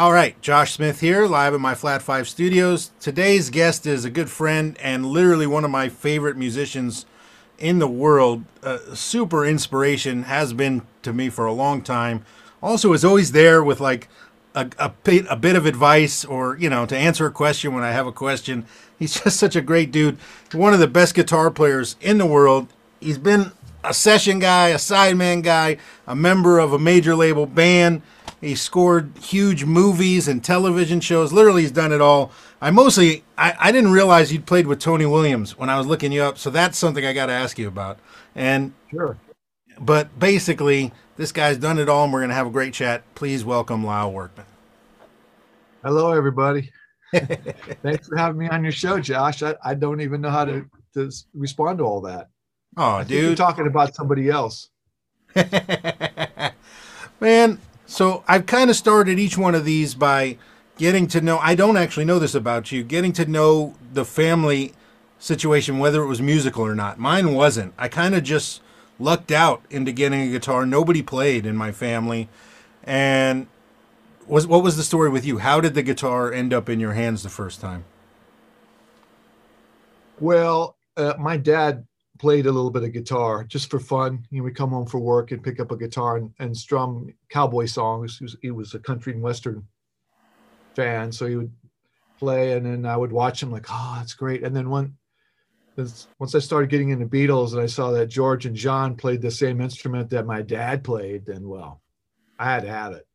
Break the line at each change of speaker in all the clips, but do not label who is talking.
All right, Josh Smith here, live at my Flat Five Studios. Today's guest is a good friend and literally one of my favorite musicians in the world. Uh, super inspiration has been to me for a long time. Also, is always there with like a, a, a bit of advice or, you know, to answer a question when I have a question. He's just such a great dude. One of the best guitar players in the world. He's been a session guy, a sideman guy, a member of a major label band. He scored huge movies and television shows. Literally, he's done it all. I mostly, I, I didn't realize you'd played with Tony Williams when I was looking you up. So that's something I got to ask you about. And
sure.
But basically, this guy's done it all, and we're going to have a great chat. Please welcome Lyle Workman.
Hello, everybody. Thanks for having me on your show, Josh. I, I don't even know how to, to respond to all that.
Oh, dude.
You're talking about somebody else.
Man, so I've kind of started each one of these by getting to know. I don't actually know this about you. Getting to know the family situation, whether it was musical or not. Mine wasn't. I kind of just lucked out into getting a guitar. Nobody played in my family, and was what was the story with you? How did the guitar end up in your hands the first time?
Well, uh, my dad played a little bit of guitar just for fun. You know, we come home for work and pick up a guitar and, and strum cowboy songs. He was, he was, a country and western fan, so he would play, and then I would watch him like, oh, that's great. And then one, once I started getting into Beatles and I saw that George and John played the same instrument that my dad played, then well, I had to have it.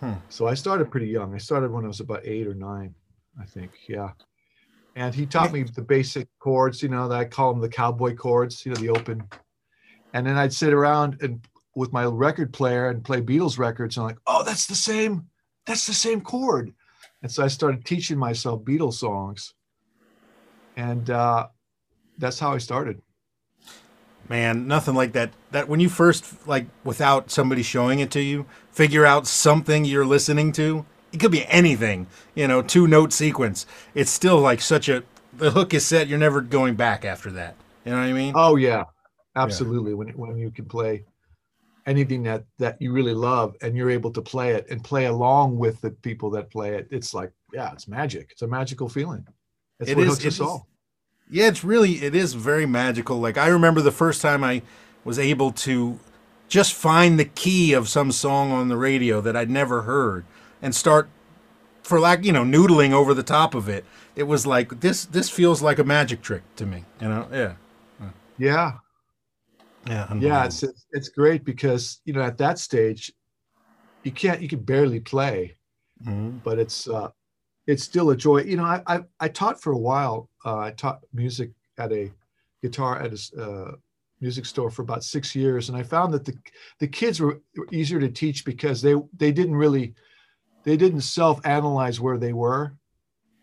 Hmm. So I started pretty young. I started when I was about eight or nine, I think. Yeah and he taught me the basic chords you know that i call them the cowboy chords you know the open. And then i'd sit around and with my record player and play beatles records and I'm like oh that's the same that's the same chord. And so i started teaching myself beatles songs. And uh, that's how i started.
Man nothing like that. That when you first like without somebody showing it to you figure out something you're listening to it could be anything, you know, two note sequence. It's still like such a the hook is set. You're never going back after that. You know what I mean?
Oh yeah, absolutely. Yeah. When when you can play anything that that you really love and you're able to play it and play along with the people that play it, it's like yeah, it's magic. It's a magical feeling. It's
it what is, hooks us all. Yeah, it's really it is very magical. Like I remember the first time I was able to just find the key of some song on the radio that I'd never heard and start for lack you know noodling over the top of it it was like this this feels like a magic trick to me you know? Yeah.
Yeah.
Yeah
yeah it's it's great because you know at that stage you can't you can barely play mm-hmm. but it's uh it's still a joy. You know i i, I taught for a while uh, i taught music at a guitar at a uh, music store for about six years and i found that the the kids were easier to teach because they they didn't really they didn't self-analyze where they were.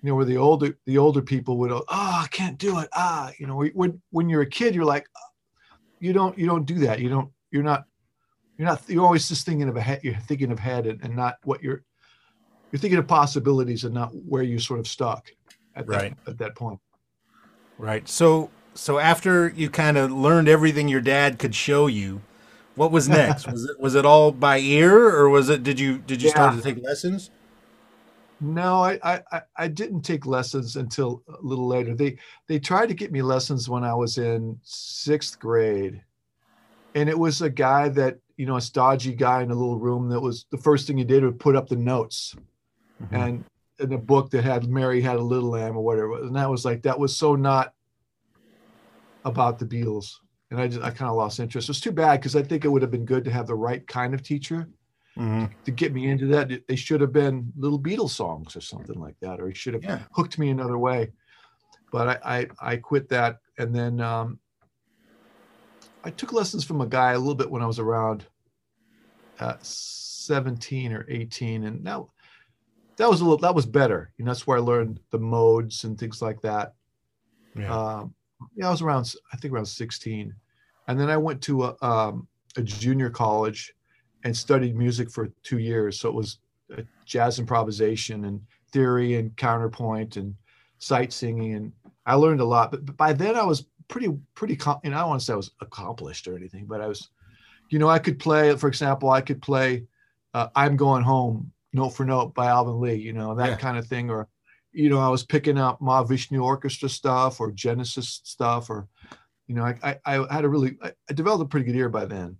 You know where the older the older people would oh i can't do it. Ah you know when when you're a kid you're like you don't you don't do that. You don't you're not you're not you're always just thinking of a head you're thinking of head and, and not what you're you're thinking of possibilities and not where you're sort of stuck at
right.
that, at that point.
Right. So so after you kind of learned everything your dad could show you what was next? was it was it all by ear, or was it? Did you did you yeah. start to take lessons?
No, I, I I didn't take lessons until a little later. They they tried to get me lessons when I was in sixth grade, and it was a guy that you know a stodgy guy in a little room that was the first thing he did was put up the notes, mm-hmm. and in a book that had Mary had a little lamb or whatever, and that was like that was so not about the Beatles and I just I kind of lost interest. It was too bad because I think it would have been good to have the right kind of teacher mm-hmm. to, to, get me into that. They should have been little Beatles songs or something like that, or he should have yeah. hooked me another way. But I, I, I quit that, and then um, I took lessons from a guy a little bit when I was around uh, 17 or 18, and now that was a little that was better. You know, that's where I learned the modes and things like that. Yeah. Um, yeah, I was around, I think around 16. And then I went to a, um, a junior college and studied music for two years. So it was jazz improvisation and theory and counterpoint and sight singing. And I learned a lot. But, but by then I was pretty, pretty, you know, I don't want to say I was accomplished or anything, but I was, you know, I could play, for example, I could play uh, I'm Going Home note for note by Alvin Lee, you know, that
Yeah.
kind of thing. Or, you know, I was picking up Mahavishnu Orchestra stuff or Genesis stuff, or, you know, I, I, I had a really, I, I developed a pretty good ear by then,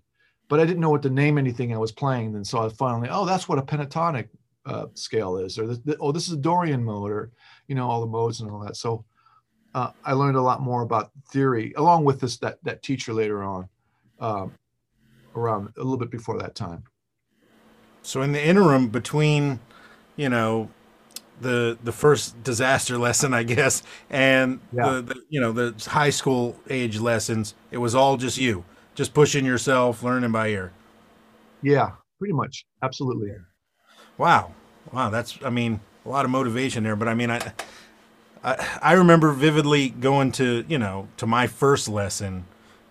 but I didn't know what to name anything I was playing. And so I finally, oh, that's what a pentatonic uh, scale is, or this, oh, this is a Dorian mode, or, you know, all the modes and all that. So uh, I learned a lot more about theory along with this, that, that teacher later on, um, around a little bit before that time.
So in the interim between, you know, the the first disaster lesson, I guess, and
Yeah.
the, the you know the high school age lessons, it was all just you, just pushing yourself, learning by ear.
Yeah, pretty much. Absolutely.
Wow, wow, that's I mean a lot of motivation there. But I mean I, I I remember vividly going to you know to my first lesson,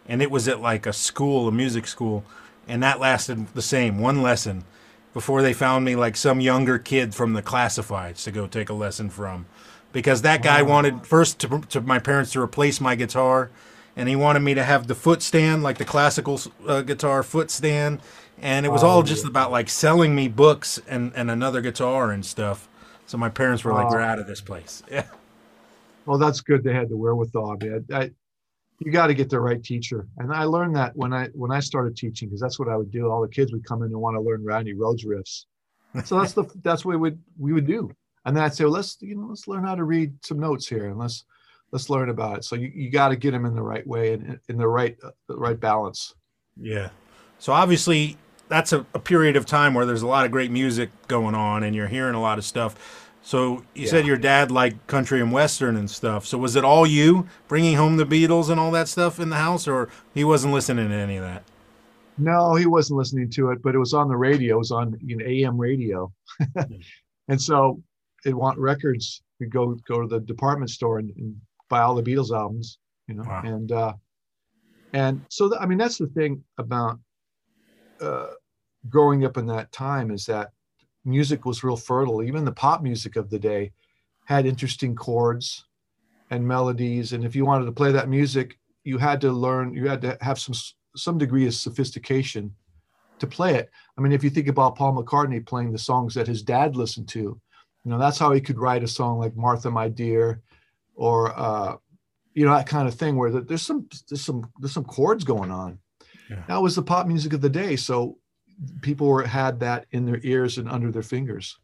and it was at like a school, a music school, and that lasted the same one lesson before they found me like some younger kid from the classifieds to go take a lesson from because that guy wanted first to, to my parents to replace my guitar and he wanted me to have the foot stand like the classical uh, guitar foot stand and it was all just about like selling me books and, and another guitar and stuff so my parents were like
Oh.
we're out of this place yeah
Well, that's good. They had the wherewithal. I mean, I, I, you got to get the right teacher, and I learned that when I when I started teaching because that's what I would do. All the kids would come in and want to learn Randy Rhoads riffs, so that's the that's what we would we would do. And then I'd say, well, let's you know let's learn how to read some notes here, and let's let's learn about it. So you, you got to get them in the right way and in the right uh, the right balance.
Yeah. So obviously that's a, a period of time where there's a lot of great music going on and you're hearing a lot of stuff. So you said your dad liked country and western and stuff. So was it all you bringing home the Beatles and all that stuff in the house, or he wasn't listening to any of that?
No, he wasn't listening to it, but it was on the radio. It was on you know AM radio, and so it want records. We go go to the department store and, and buy all the Beatles albums, you know,
Wow.
and uh, and so th- I mean that's the thing about uh, growing up in that time is that music was real fertile. Even the pop music of the day had interesting chords and melodies, and if you wanted to play that music, you had to learn. You had to have some some degree of sophistication to play it. I mean, if you think about Paul McCartney playing the songs that his dad listened to, you know, that's how he could write a song like "Martha, My Dear," or uh, you know that kind of thing, where there's some there's some there's some chords going on.
Yeah.
That was the pop music of the day, so people were had that in their ears and under their fingers.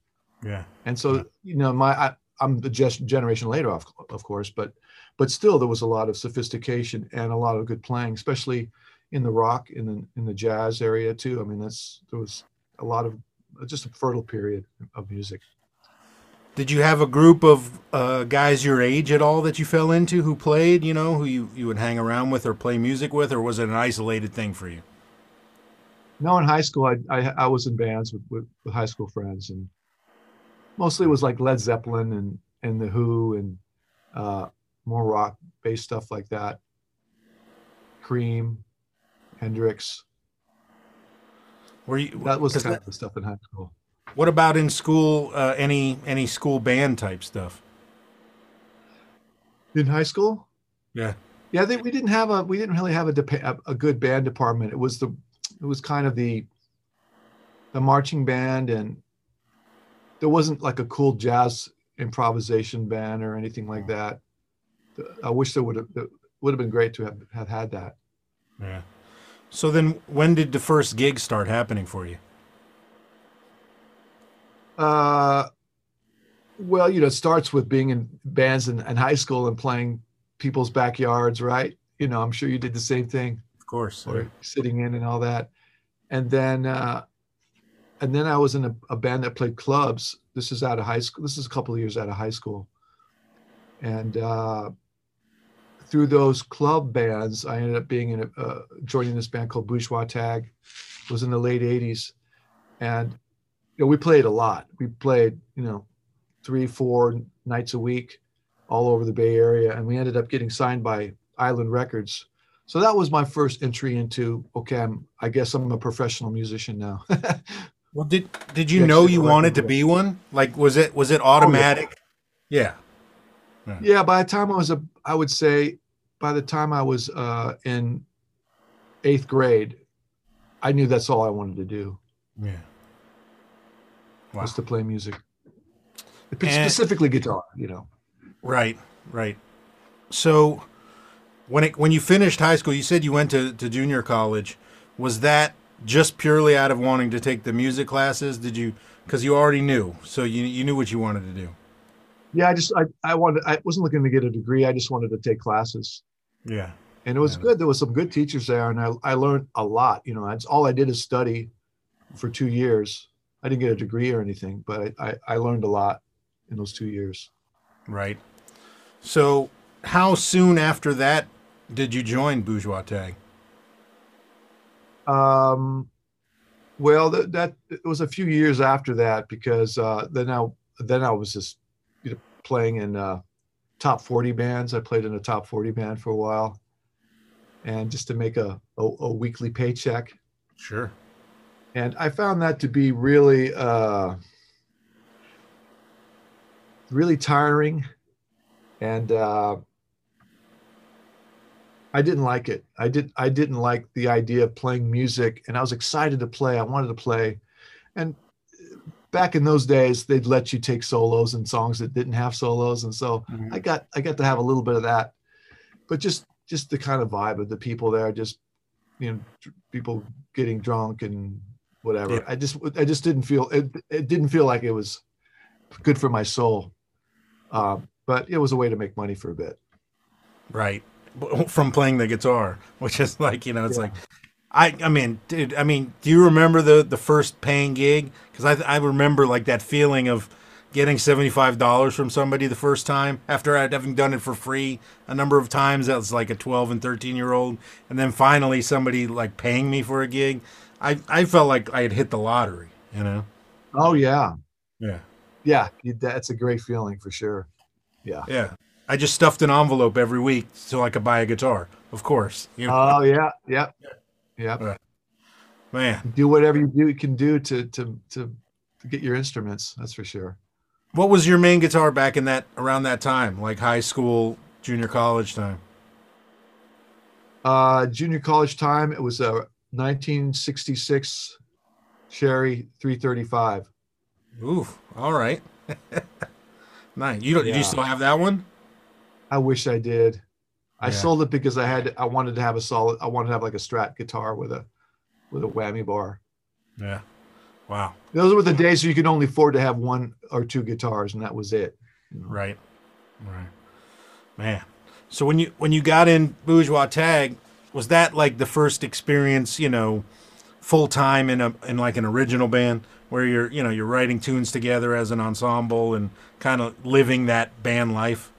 Yeah.
And so, you know, my I, I'm the just generation later, of, of course, but but still, there was a lot of sophistication and a lot of good playing, especially in the rock, in the in the jazz area too. I mean, that's there was a lot of just a fertile period of music.
Did you have a group of uh, guys your age at all that you fell into who played, you know, who you, you would hang around with or play music with, or was it an isolated thing for you?
No, in high school, I I, I was in bands with, with with high school friends, and mostly it was like Led Zeppelin and and the Who and uh, more rock based stuff like that. Cream, Hendrix.
Were you,
That was
'cause
kind
that-
of the stuff in high school.
what about in school? Uh, any any school band type stuff?
In high school,
Yeah.
yeah, they, we didn't have a we didn't really have a, a a good band department. It was the it was kind of the the marching band, and there wasn't like a cool jazz improvisation band or anything like that. I wish there would have it would have been great to have, have had that.
Yeah. So then, when did the first gig start happening for you?
Uh, well, you know, it starts with being in bands in, in high school and playing people's backyards, right? You know, I'm sure you did the same thing.
Of course.
or sitting in and all that. And then uh, and then I was in a, a band that played clubs. This is out of high school. This is a couple of years out of high school. And uh, through those club bands, I ended up being in a, uh, joining this band called Bourgeois Tagg. It was in the late '80s, and you know we played a lot. We played you know three, four nights a week, all over the Bay Area, and we ended up getting signed by Island Records. So that was my first entry into okay, I'm I guess I'm a professional musician now.
Well, did did you
Yeah,
know you wanted to be one? Like, was it was it automatic? yeah.
yeah, by the time I was a I would say by the time I was uh, in eighth grade, I knew that's all I wanted to do.
Yeah.
wow. was to play music, and, specifically guitar. You know.
Right, right. So when it when you finished high school, you said you went to, to junior college. Was that just purely out of wanting to take the music classes? Did you because you already knew, so you you knew what you wanted to do?
Yeah, I just I I wanted I wasn't looking to get a degree. I just wanted to take classes.
Yeah,
and it was yeah. good. There was some good teachers there, and I I learned a lot. You know, that's all I did is study for two years. I didn't get a degree or anything, but I, I, I learned a lot in those two years.
Right. So, how soon after that did you join Bourgeois Tagg?
Um, well, that, that it was a few years after that because uh, then I then I was just you know, playing in uh, top forty bands. I played in a top forty band for a while, and just to make a a, a weekly paycheck.
Sure.
And I found that to be really uh, really tiring, and uh, I didn't like it. I did. I didn't like the idea of playing music, and I was excited to play. I wanted to play, and back in those days, they'd let you take solos and songs that didn't have solos, and so mm-hmm. I got I got to have a little bit of that. But just just the kind of vibe of the people there, just you know, people getting drunk and whatever. Yeah. I just I just didn't feel it. It didn't feel like it was good for my soul. Um, but it was a way to make money for a bit.
Right from playing the guitar, which is like you know, it's yeah. like I I mean, dude, I mean, do you remember the the first paying gig? Because I I remember like that feeling of getting seventy five dollars from somebody the first time after I'd having done it for free a number of times. That was like a twelve and thirteen year old, and then finally somebody like paying me for a gig. I I felt like I had hit the lottery, you know.
Oh yeah,
yeah,
yeah. That's a great feeling for sure. Yeah,
yeah. I just stuffed an envelope every week so I could buy a guitar. Of course.
You know? Oh yeah, yeah, yeah.
Man,
do whatever you do can do to to to get your instruments. That's for sure.
What was your main guitar back in that around that time, like high school, junior college time?
Uh, junior college time, it was a 1966 Cherry 335.
Ooh, all right. nice. You don't? Yeah. Do you still have that one?
I wish I did. I yeah. sold it because I had I wanted to have a solid I wanted to have like a strat guitar with a with a whammy bar.
Yeah. Wow.
Those were the days where you could only afford to have one or two guitars and that was it.
You know? Right. Right. Man. So when you when you got in Bourgeois Tagg, was that like the first experience, you know, full time in a in like an original band where you're, you know, you're writing tunes together as an ensemble and kind of living that band life?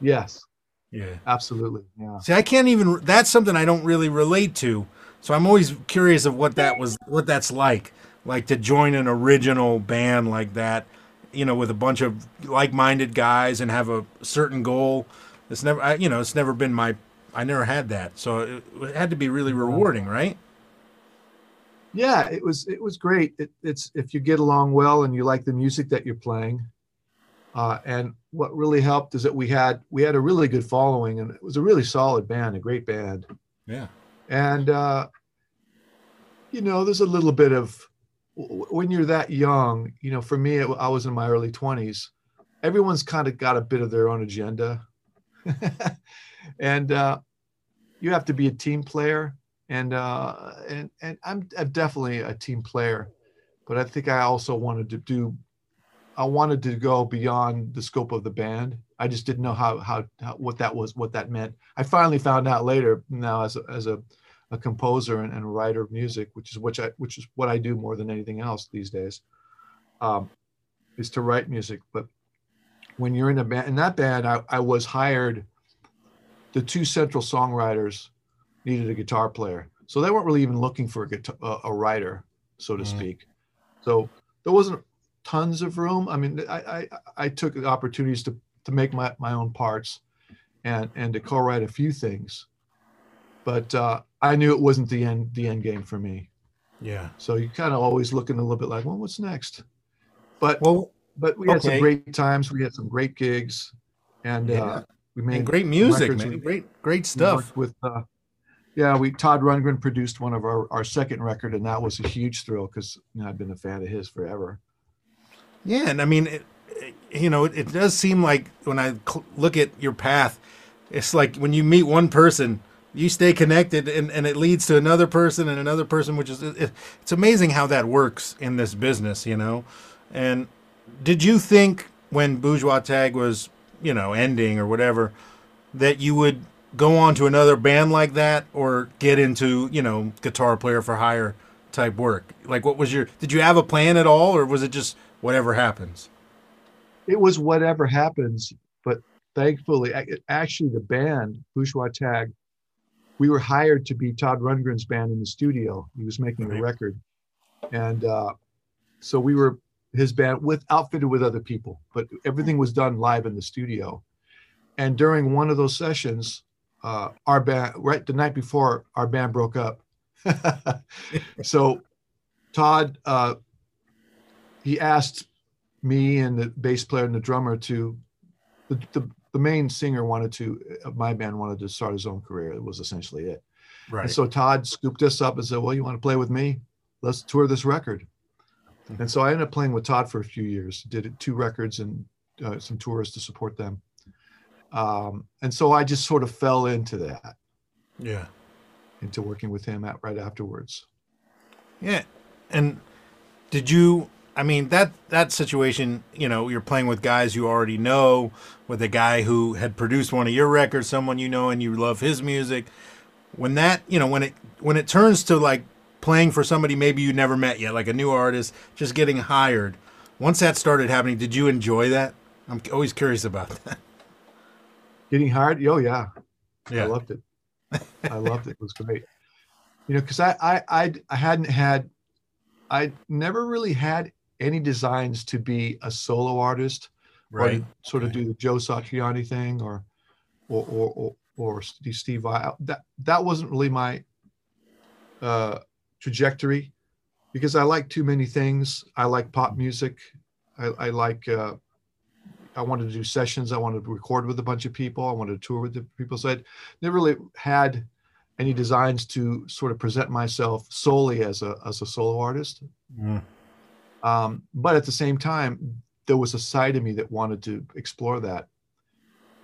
Yes.
Yeah.
Absolutely. Yeah.
See, I can't even. That's something I don't really relate to. So I'm always curious of what that was, what that's like, like to join an original band like that, you know, with a bunch of like-minded guys and have a certain goal. It's never, I, you know, it's never been my. I never had that, so it, it had to be really rewarding, right?
Yeah, it was. It was great. It, it's if you get along well and you like the music that you're playing, uh, and what really helped is that we had we had a really good following, and it was a really solid band, a great band.
Yeah.
And uh, you know, there's a little bit of when you're that young. You know, for me, it, I was in my early 20s. Everyone's kind of got a bit of their own agenda, and uh, you have to be a team player. And uh, and and I'm, I'm definitely a team player, but I think I also wanted to do I wanted to go beyond the scope of the band. I just didn't know how, how, how what that was, what that meant. I finally found out later now as a, as a, a composer and, and, a writer of music, which is which I which is what I do more than anything else these days, um, is to write music. But when you're in a band, in that band, I, I was hired. The two central songwriters needed a guitar player, so they weren't really even looking for a guitar, a, a writer, so to mm. speak. So there wasn't tons of room. I mean, I, I, I took the opportunities to, to make my, my own parts and, and to co-write a few things, but uh, I knew it wasn't the end, the end game for me.
Yeah.
So you kind of always looking a little bit like, well, what's next? But, well, but we had okay. some great times. We had some great gigs and yeah. uh, we made
and great music, man. Great, great stuff
with, uh, yeah, we Todd Rundgren produced one of our, our second record, and that was a huge thrill because you know, I've been a fan of his forever.
Yeah, and I mean, it, it- you know, it, it does seem like when I cl- look at your path, it's like when you meet one person, you stay connected, and, and it leads to another person and another person, which is it, it's amazing how that works in this business, you know. And did you think when Bourgeois Tagg was, you know, ending or whatever, that you would go on to another band like that, or get into, you know, guitar player for hire type work? Like, what was your? Did you have a plan at all, or was it just whatever happens?
It was whatever happens, but thankfully, actually, the band Bourgeois Tagg, we were hired to be Todd Rundgren's band in the studio. He was making
Right.
a record, and uh, so we were his band with outfitted with other people, but everything was done live in the studio. And during one of those sessions, uh, our band, right the night before, our band broke up. so Todd, uh, he asked me and the bass player and the drummer to, the, the, the main singer wanted to, uh, my band wanted to start his own career. It was essentially it.
Right.
And so Todd scooped us up and said, Well, you want to play with me? Let's tour this record.
Mhm.
And so I ended up playing with Todd for a few years, did two records and uh, some tours to support them. Um, and so I just sort of fell into that,
yeah.
into working with him at, right afterwards.
Yeah. And did you I mean that that situation, you know, you're playing with guys you already know, with a guy who had produced one of your records, someone you know and you love his music. When that, you know, when it when it turns to like playing for somebody maybe you never met yet, like a new artist, just getting hired. Once that started happening, did you enjoy that? I'm always curious about that.
Getting hired? Oh, yeah.
Yeah.
I loved it. I loved it. It was great. You know, because I, I I I hadn't had I never really had any designs to be a solo artist or
right.
sort of do the Joe Satriani thing or or or or, or Steve Steve Vai. That that wasn't really my uh, trajectory because I like too many things. I like pop music. I, I like. Uh, I wanted to do sessions. I wanted to record with a bunch of people. I wanted to tour with the people. So I never really had any designs to sort of present myself solely as a as a solo artist.
Mm.
Um, but at the same time, there was a side of me that wanted to explore that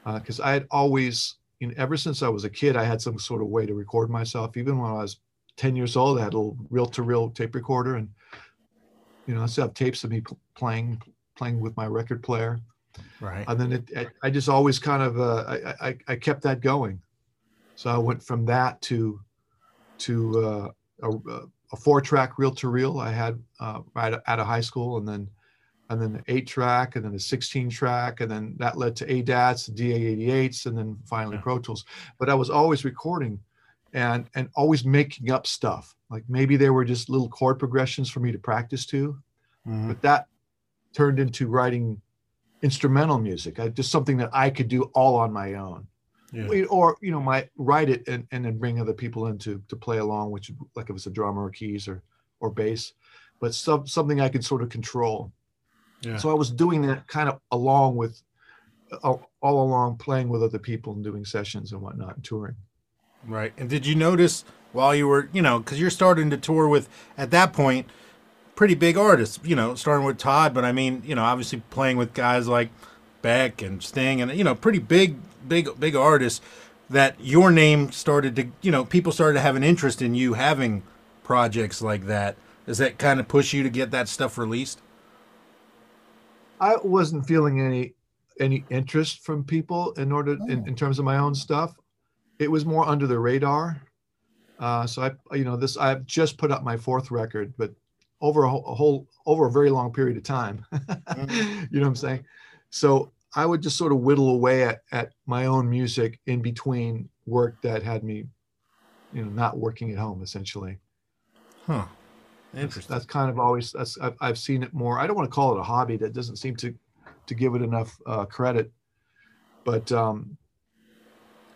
because I had always, you know, ever since I was a kid, I had some sort of way to record myself. Even when I was 10 years old, I had a little reel-to-reel tape recorder, and you know, I still have tapes of me pl- playing playing with my record player.
Right.
And then it, I, I just always kind of uh, I, I I kept that going. So I went from that to to uh, a, a four track reel to reel I had uh, right out of high school, and then and then an eight track, and then a 16 track, and then that led to ADATs, DA88s, and then finally
Yeah.
Pro Tools. But I was always recording and and always making up stuff. Like maybe there were just little chord progressions for me to practice to,
Mhm.
but that turned into writing instrumental music. I, just something that I could do all on my own
Yeah.
or you know might write it and, and then bring other people in to, to play along which like if it's a drummer or keys or or bass but some, something i could sort of control
Yeah.
so i was doing that kind of along with all, all along playing with other people and doing sessions and whatnot and touring
Right. And did you notice while you were, you know, because you're starting to tour with, at that point, pretty big artists, you know, starting with Todd, but I mean, you know, obviously playing with guys like Beck and Sting and, you know, pretty big, big, big artists that your name started to, you know, people started to have an interest in you having projects like that. Does that kind of push you to get that stuff released?
i wasn't feeling any any interest from people in order in, in terms of my own stuff. It was more under the radar. Uh, so i you know this i've just put up my fourth record but over a whole, a whole over a very long period of time. You know what i'm saying? So i would just sort of whittle away at, at my own music in between work that had me you know not working at home essentially
Huh.
that's,
Interesting.
that's kind of always that's I've, I've seen it more i don't want to call it a hobby that doesn't seem to to give it enough uh, credit but um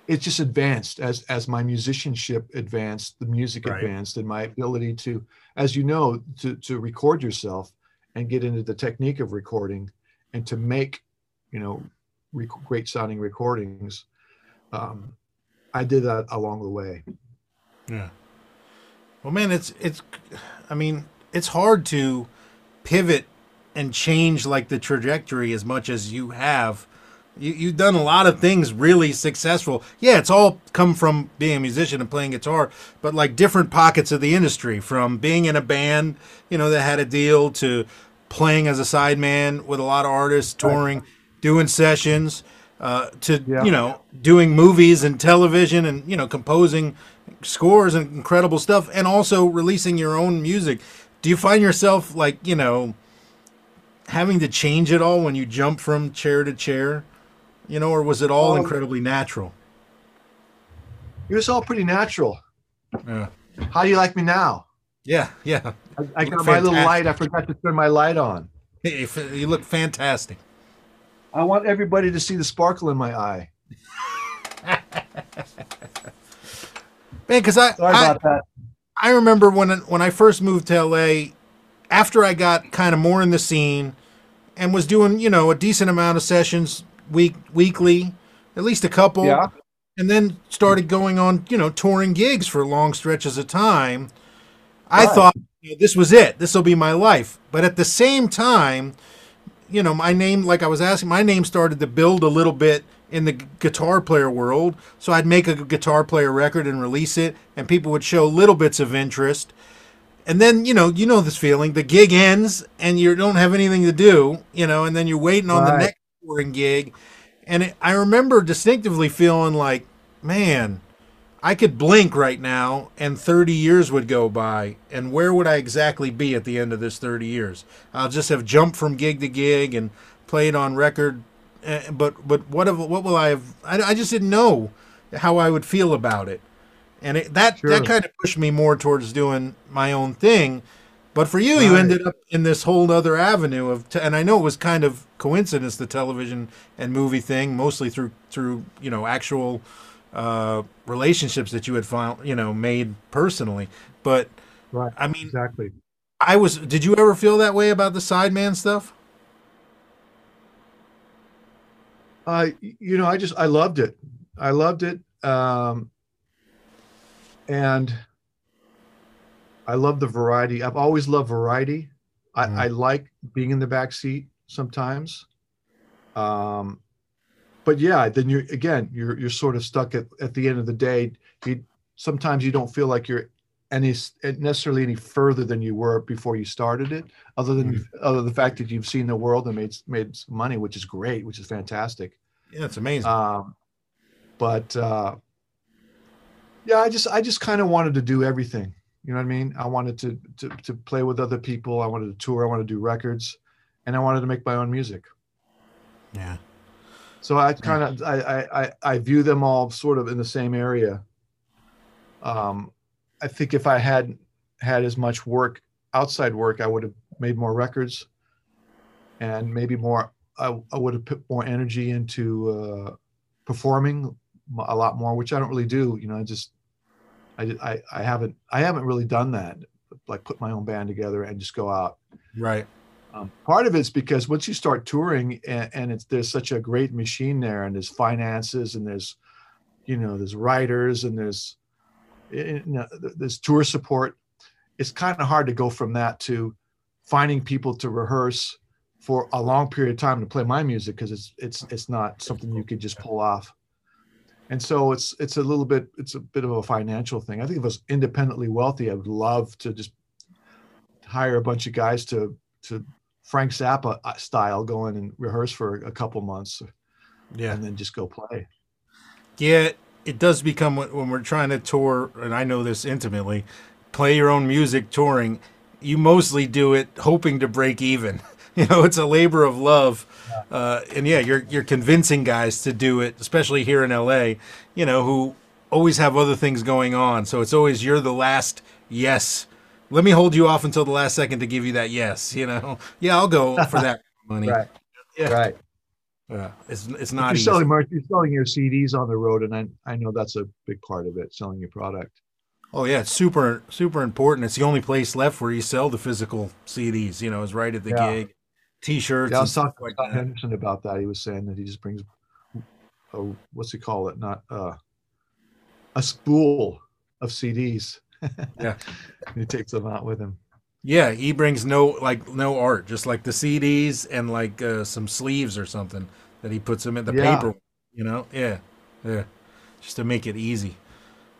it just advanced as as my musicianship advanced the music
Right.
advanced and my ability to as you know to to record yourself and get into the technique of recording and to make you know great sounding recordings um i did that along the way
Yeah. Well, man, it's it's. I mean, it's hard to pivot and change like the trajectory as much as you have. You, you've done a lot of things really successful. Yeah, it's all come from being a musician and playing guitar, but like different pockets of the industry, from being in a band, you know, that had a deal to playing as a sideman with a lot of artists, touring, doing sessions, uh, to
Yeah.
you know doing movies and television, and you know composing scores and incredible stuff, and also releasing your own music. Do you find yourself like you know having to change it all when you jump from chair to chair, you know, or was it all
Um,
incredibly natural?
It was all pretty natural.
Yeah,
How do you like me now?
yeah, yeah.
I, I got
look
my little light. I forgot to turn my light on.
Hey, you look fantastic.
I want everybody to see the sparkle in my eye.
Man, because I,
Sorry
I
about that.
I remember when when I first moved to LA, after I got kind of more in the scene, and was doing you know a decent amount of sessions week weekly, at least a couple,
Yeah.
and then started going on you know touring gigs for long stretches of time. I thought you know, this was it. This will be my life. But at the same time, you know, my name, like I was asking, my name started to build a little bit in the guitar player world. So I'd make a guitar player record and release it, and people would show little bits of interest. And then, you know, you know this feeling. The gig ends, and you don't have anything to do, you know, and then you're waiting on the next touring gig. And it, I remember distinctively feeling like, man, I could blink right now and 30 years would go by. And where would I exactly be at the end of this 30 years? I'll just have jumped from gig to gig and played on record. eh, But but what have, what will I have? I, I just didn't know how I would feel about it. And it, that
Sure.
that kind of pushed me more towards doing my own thing. But for you, you ended up in this whole other avenue of, t- and I know it was kind of coincidence the television and movie thing, mostly through through you know actual uh, relationships that you had found, you know, made personally. But
Right.
I mean,
Exactly.
I was. Did you ever feel that way about the sideman stuff?
Uh, you know, I just I loved it. I loved it, um, and I love the variety. I've always loved variety. I,
Mhm.
I like being in the back seat sometimes. Um, but yeah, then you're again you're you're sort of stuck at at the end of the day. You sometimes you don't feel like you're any necessarily any further than you were before you started it. Other than other than the fact that you've seen the world and made made some money, which is great, which is fantastic.
Yeah, it's amazing.
Um, but uh, yeah, I just I just kind of wanted to do everything. You know what I mean? I wanted to, to to play with other people. I wanted to tour. I wanted to do records, and I wanted to make my own music.
yeah.
So I kind of I, I I I view them all sort of in the same area. Um, I think if I had had as much work outside work, I would have made more records, and maybe more. I, I would have put more energy into uh, performing a lot more, which I don't really do. You know, I just I I, I haven't I haven't really done that. Like put my own band together and just go out.
Right.
Um, part of it's because once you start touring and, and it's there's such a great machine there, and there's finances, and there's you know there's writers, and there's you know, there's tour support. It's kind of hard to go from that to finding people to rehearse for a long period of time to play my music because it's it's it's not something you could just pull off. And so it's it's a little bit it's a bit of a financial thing. I think if I was independently wealthy, I would love to just hire a bunch of guys to to Frank Zappa uh, style go in and rehearse for a couple months
Yeah.
and then just go play.
Yeah, it does become when when we're trying to tour, and I know this intimately. Play your own music touring. You mostly do it hoping to break even. You know, it's a labor of love, uh, and yeah, you're you're convincing guys to do it, especially here in LA. You know, who always have other things going on, so it's always you're the last yes. Let me hold you off until the last second to give you that yes. You know, yeah, I'll go for that money.
Right.
Yeah,
Right.
yeah. It's it's
You're
not easy.
selling merch, you're selling your CDs on the road, and I I know that's a big part of it, selling your product.
Oh yeah, it's super super important. It's the only place left where you sell the physical CDs. You know, is right at the
Yeah.
gig, T-shirts.
Yeah, I was talking
like
to. Henderson about that. He was saying that he just brings, a, what's he call it? Not uh, a spool of CDs.
Yeah.
he takes them out with him.
Yeah, he brings no like no art, just like the CDs and like uh, some sleeves or something that he puts them in the
Yeah.
paper. You know, yeah, yeah, just to make it easy.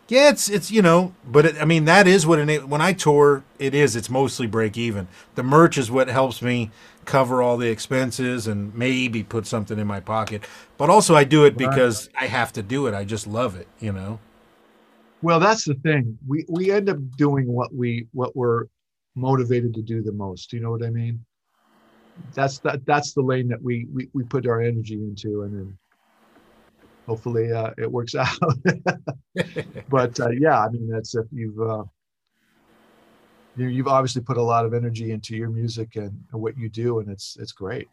Yeah, it's it's you know, but it, I mean that is what it, when I tour, it is. It's mostly break even. The merch is what helps me cover all the expenses and maybe put something in my pocket. But also, I do it
Right.
because I have to do it. I just love it. You know.
Well, that's the thing. We we end up doing what we what we're motivated to do the most. Do You know what I mean? That's that that's the lane that we we, we put our energy into, and then hopefully uh, it works out. but uh, yeah, I mean that's if you've uh, you, you've obviously put a lot of energy into your music and, and what you do, and it's it's great.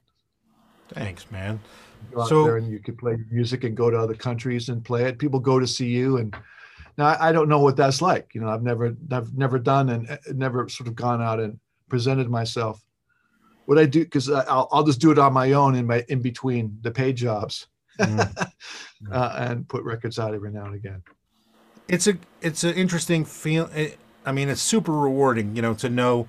Thanks, man.
go out
So-
there and you could play music and go to other countries and play it. People go to see you, and now I, don't know what that's like. You know, I've never, I've never done and uh, never sort of gone out and presented myself. What I do, because I'll, I'll just do it on my own in my in between the paid jobs,
Mm.
uh, and put records out every now and again.
it's a it's an interesting feel. It, I mean, it's super rewarding, you know, to know.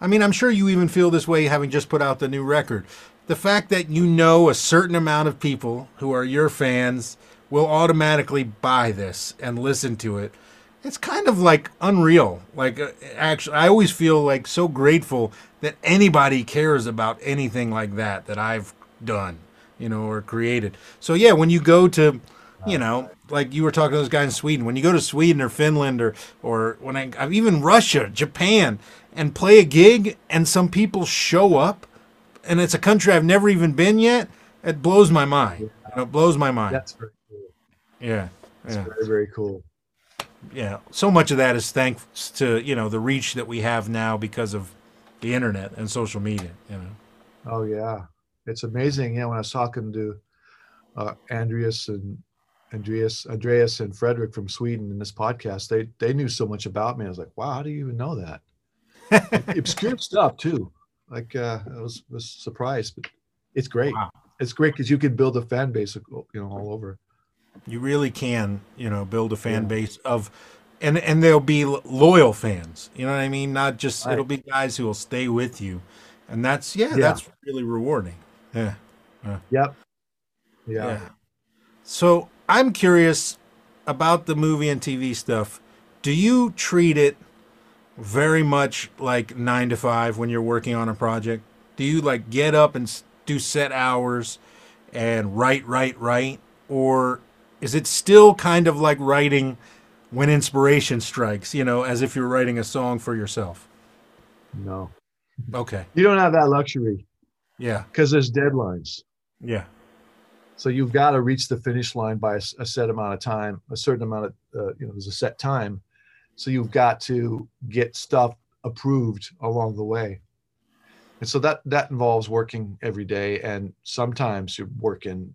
I mean, I'm sure you even feel this way having just put out the new record. The fact that you know a certain amount of people who are your fans will automatically buy this and listen to it. It's kind of like unreal. Like uh, actually, I always feel like so grateful that anybody cares about anything like that that I've done, you know, or created. So yeah, when you go to you know, like you were talking to those guys in Sweden. When you go to Sweden or Finland or or when I I've even Russia, Japan, and play a gig, and some people show up, and it's a country I've never even been yet. It blows my mind. You know, it blows my mind.
That's cool.
Yeah, yeah,
very very cool.
yeah. So much of that is thanks to you know the reach that we have now because of the internet and social media. You know.
Oh yeah, it's amazing. Yeah, when I was talking to uh, Andreas and Andreas, Andreas and Frederick from Sweden in this podcast, they they knew so much about me. I was like, wow, how do you even know that? Obscure stuff too. Like uh, I was was surprised, but it's great.
Wow.
It's great because you can build a fan base, you know, all over.
You really can, you know, build a fan
Yeah.
base of, and and they'll be loyal fans. You know what I mean? Not just
Right.
it'll be guys who will stay with you, and that's yeah,
Yeah.
that's really rewarding. Yeah, uh.
Yep.
yeah.
Yeah.
So I'm curious about the movie and TV stuff. Do you treat it very much like nine to five when you're working on a project? Do you like get up and do set hours and write, write, write, or is it still kind of like writing when inspiration strikes? You know, as if you're writing a song for yourself.
No,
Okay.
you don't have that luxury
Yeah.
because there's deadlines.
Yeah.
So you've got to reach the finish line by a set amount of time, a certain amount of, uh, you know, there's a set time. So you've got to get stuff approved along the way. And so that that involves working every day, and sometimes you're working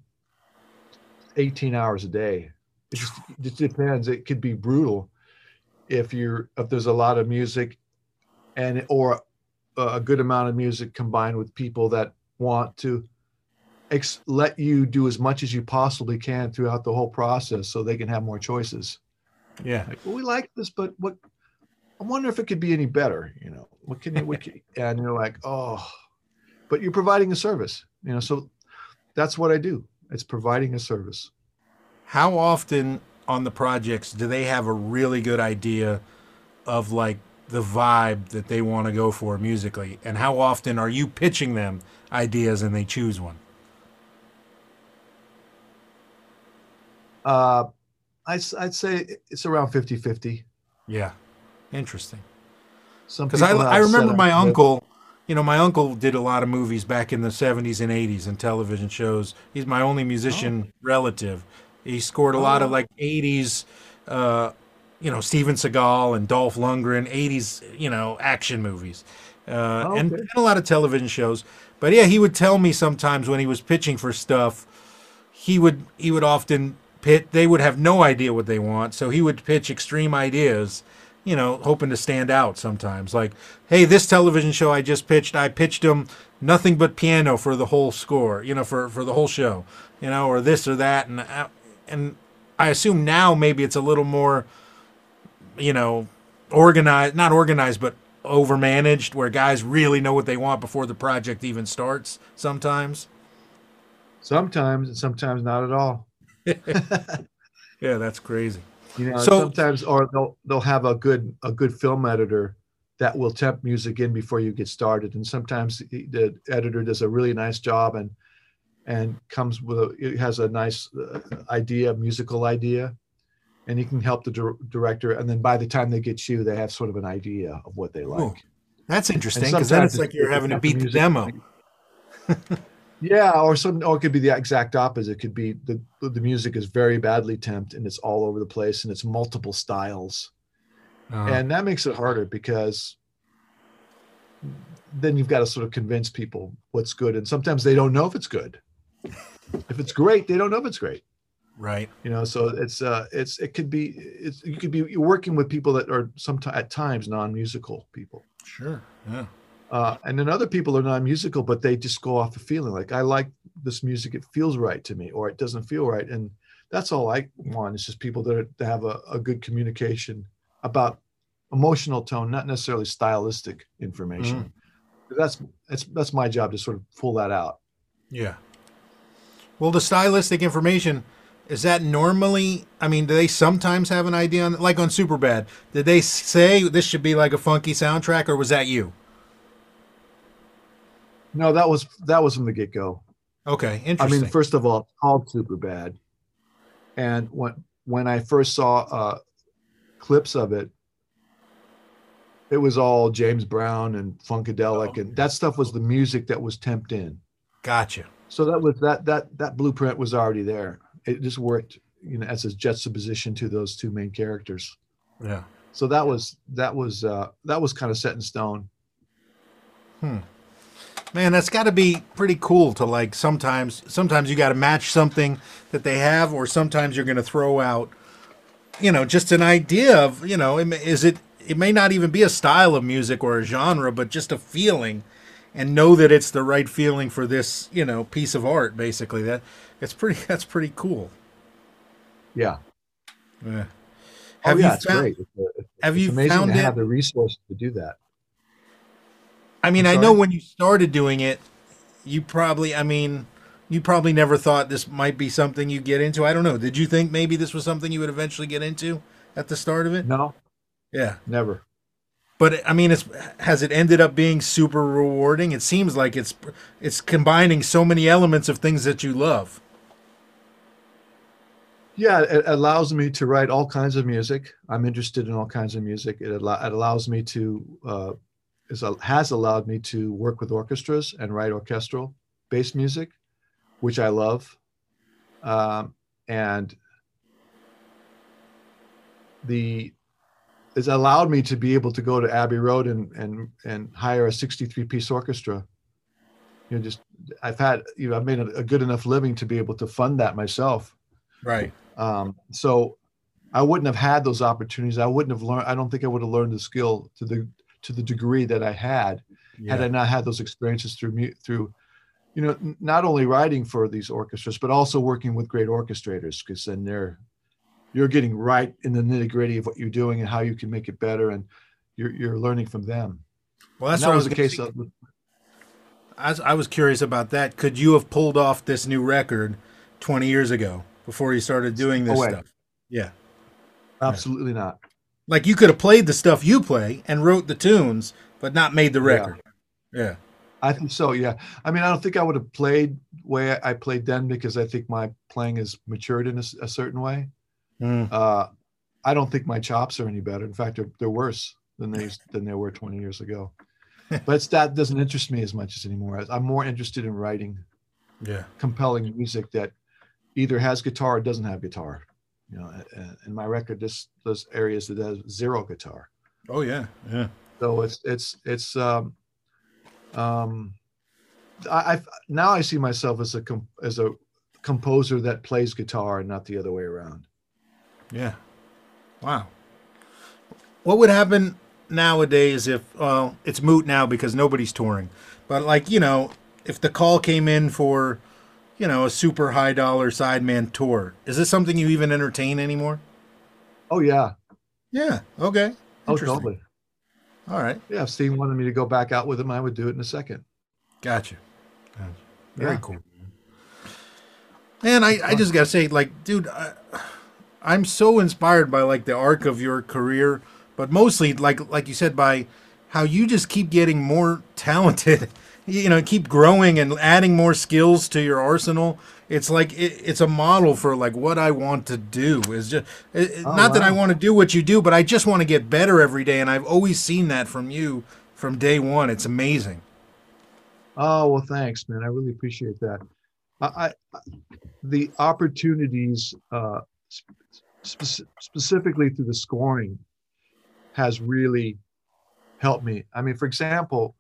18 hours a day. It just, it depends. It could be brutal if you're if there's a lot of music, and or a good amount of music combined with people that want to ex- let you do as much as you possibly can throughout the whole process so they can have more choices
Yeah.
like well we like this but what i wonder if it could be any better you know what can you what can, and you're like oh but you're providing a service you know so that's what i do it's providing a service
How often on the projects do they have a really good idea of like the vibe that they want to go for musically? And how often are you pitching them ideas and they choose one?
uh i'd, I'd say it's around 50 50
Yeah. Interesting.
some
Because I, I remember my uncle, you know, my uncle did a lot of movies back in the 70s and 80s and television shows. He's my only musician relative. He scored a lot of
Oh.
like 80s, uh, you know, Steven Seagal and Dolph Lundgren, 80s, you know, action movies. Uh,
Oh,
and,
okay.
and a lot of television shows. But yeah, he would tell me sometimes when he was pitching for stuff, he would he would often pit they would have no idea what they want so he would pitch extreme ideas you know hoping to stand out sometimes like hey this television show i just pitched i pitched him nothing but piano for the whole score you know for for the whole show you know or this or that and I- and i assume now maybe it's a little more you know organized not organized but overmanaged where guys really know what they want before the project even starts sometimes?
Sometimes and sometimes not at all.
yeah, that's crazy.
You know, so, sometimes or they'll they'll have a good a good film editor that will temp music in before you get started, and sometimes the, the editor does a really nice job and and comes with a it has a nice uh, idea, musical idea, and he can help the di- director. And then by the time they get you, they have sort of an idea of what they like. Ooh,
that's interesting because then it's like you're having to beat the demo.
yeah, or some, or it could be the exact opposite. It could be the the music is very badly temped and it's all over the place and it's multiple styles, uh-huh. and that makes it harder because then you've got to sort of convince people what's good, and sometimes they don't know if it's good. If it's great, they don't know if it's great
right
you know so it's uh it's it could be it's you could be you're working with people that are sometimes at times non-musical people
sure yeah
uh, and then other people are non-musical but they just go off a feeling like i like this music it feels right to me or it doesn't feel right and that's all i want is just people that, are, that have a, a good communication about emotional tone not necessarily stylistic information mm. that's that's that's my job to sort of pull that out
yeah well the stylistic information is that normally? I mean, do they sometimes have an idea on, like on Superbad? Did they say this should be like a funky soundtrack, or was that you?
No, that was that was from the get go.
Okay, interesting.
I mean, first of all, it's called Superbad, and when when I first saw uh, clips of it, it was all James Brown and Funkadelic, oh. and that stuff was the music that was temped in.
Gotcha.
So that was that that that blueprint was already there it just worked you know as a juxtaposition to those two main characters
yeah
so that was that was uh that was kind of set in stone
hmm man that's got to be pretty cool to like sometimes sometimes you got to match something that they have or sometimes you're going to throw out you know just an idea of you know is it it may not even be a style of music or a genre but just a feeling and know that it's the right feeling for this you know piece of art basically that it's pretty. That's pretty cool.
Yeah.
Yeah.
Oh, have oh, yeah, it's found, great. It's, it's,
have
it's
you
amazing
found
to
it?
have the resources to do that?
I mean, I know when you started doing it, you probably, I mean, you probably never thought this might be something you get into. I don't know. Did you think maybe this was something you would eventually get into at the start of it?
No.
Yeah.
Never.
But I mean, it's has it ended up being super rewarding? It seems like it's it's combining so many elements of things that you love
yeah it allows me to write all kinds of music i'm interested in all kinds of music it, al- it allows me to uh, is, has allowed me to work with orchestras and write orchestral based music which i love um, and the it's allowed me to be able to go to abbey road and and and hire a 63 piece orchestra you know just i've had you know i've made a, a good enough living to be able to fund that myself
right
um, so I wouldn't have had those opportunities. I wouldn't have learned. I don't think I would have learned the skill to the to the degree that I had yeah. had I not had those experiences through through, you know, not only writing for these orchestras but also working with great orchestrators because then they're you're getting right in the nitty gritty of what you're doing and how you can make it better and you're you're learning from them.
Well, that's what was the case. Of, I I was curious about that. Could you have pulled off this new record 20 years ago? before you started doing this stuff. Yeah.
Absolutely yeah. not.
Like you could have played the stuff you play and wrote the tunes, but not made the record. Yeah. yeah.
I think so. Yeah. I mean, I don't think I would have played way I played then because I think my playing has matured in a, a certain way. Mm. Uh, I don't think my chops are any better. In fact, they're, they're worse than they than they were 20 years ago. but that doesn't interest me as much as anymore. I'm more interested in writing
yeah
compelling music that either has guitar or doesn't have guitar. You know, in my record, this those areas that has zero guitar.
Oh yeah, yeah.
So it's it's it's um, um, I I've, now I see myself as a as a composer that plays guitar and not the other way around.
Yeah. Wow. What would happen nowadays if well, it's moot now because nobody's touring. But like, you know, if the call came in for you know, a super high dollar sideman tour. Is this something you even entertain anymore?
Oh yeah.
Yeah. Okay.
Oh totally.
All right.
Yeah, if Steve wanted me to go back out with him, I would do it in a second.
Gotcha. gotcha. Very
Yeah.
cool. Man, I, I just gotta say, like, dude, I, I'm so inspired by like the arc of your career, but mostly, like, like you said, by how you just keep getting more talented. You know, keep growing and adding more skills to your arsenal. It's like it, it's a model for like what I want to do. Is just it,
Oh,
not that I want to do what you do, but I just want to get better every day. And I've always seen that from you from day one. It's amazing.
Oh well, thanks, man. I really appreciate that. I, I the opportunities, uh, spe- specifically through the scoring, has really helped me. I mean, for example,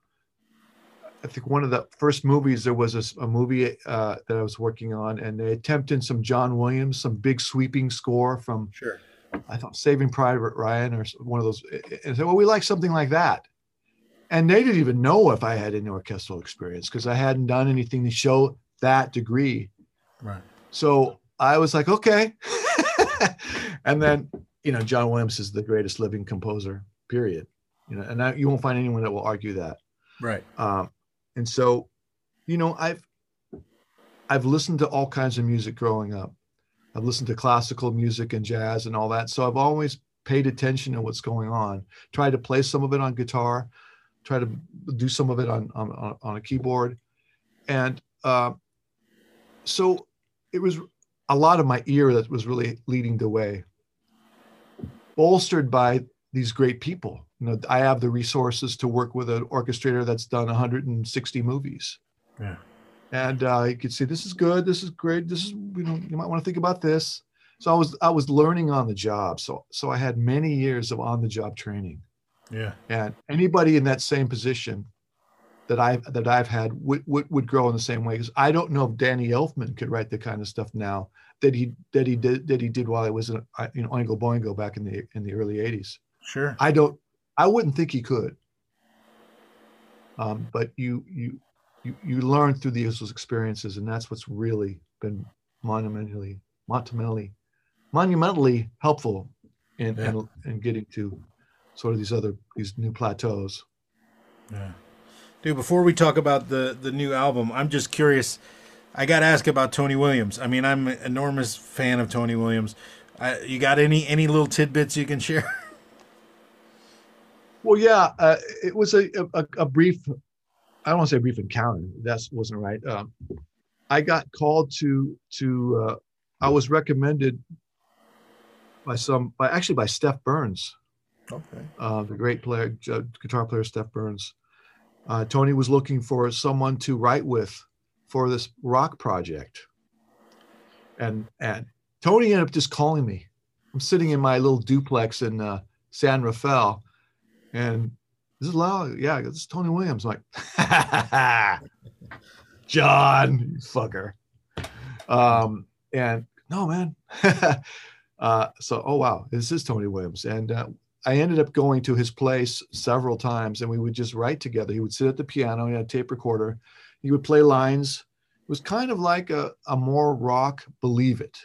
I think one of the first movies there was a movie uh, that I was working on, and they attempted some John Williams, some big sweeping score from
Sure.
I thought Saving Private Ryan or one of those, and said, "Well, we like something like that." And they didn't even know if I had any orchestral experience because I hadn't done anything to show that degree.
Right.
So I was like, "Okay." and then, you know, John Williams is the greatest living composer. Period. You know, and I, you won't find anyone that will argue that.
Right.
Um, and so, you know, I've I've listened to all kinds of music growing up. I've listened to classical music and jazz and all that. So I've always paid attention to what's going on. Tried to play some of it on guitar, try to do some of it on on, on- a keyboard, and uh, so it was a lot of my ear that was really leading the way, bolstered by these great people. You know, I have the resources to work with an orchestrator that's done 160 movies.
Yeah.
And uh, you could see this is good, this is great, this is you know you might want to think about this. So I was I was learning on the job. So so I had many years of on the job training.
Yeah.
And anybody in that same position that I that I've had would, would would grow in the same way. Because I don't know if Danny Elfman could write the kind of stuff now that he that he did that he did while I was in uh, you know Oingo Boingo back in the in the early 80s.
Sure.
I don't. I wouldn't think he could. Um, but you you you you learn through these those experiences, and that's what's really been monumentally monumentally monumentally helpful in
Yeah.
in, in getting to sort of these other these new plateaus.
Yeah. Dude, before we talk about the the new album, I'm just curious. I got to ask about Tony Williams. I mean, I'm an enormous fan of Tony Williams. Uh, you got any any little tidbits you can share?
Well, yeah, uh, it was a, a a brief. I don't want to say a brief encounter. That wasn't right. Um, I got called to to. Uh, I was recommended by some, by actually by Stef Burns,
Okay.
uh, the great player, uh, guitar player Stef Burns. Uh, Tony was looking for someone to write with for this rock project, and and Tony ended up just calling me. I'm sitting in my little duplex in uh, San Rafael, and this is loud. Yeah, this is Tony Williams. I'm like, John, you fucker. Um, and no, man. uh, so, oh wow, this is Tony Williams, and uh, I ended up going to his place several times, and we would just write together. He would sit at the piano, he had a tape recorder, he would play lines. It was kind of like a, a more rock "Believe It"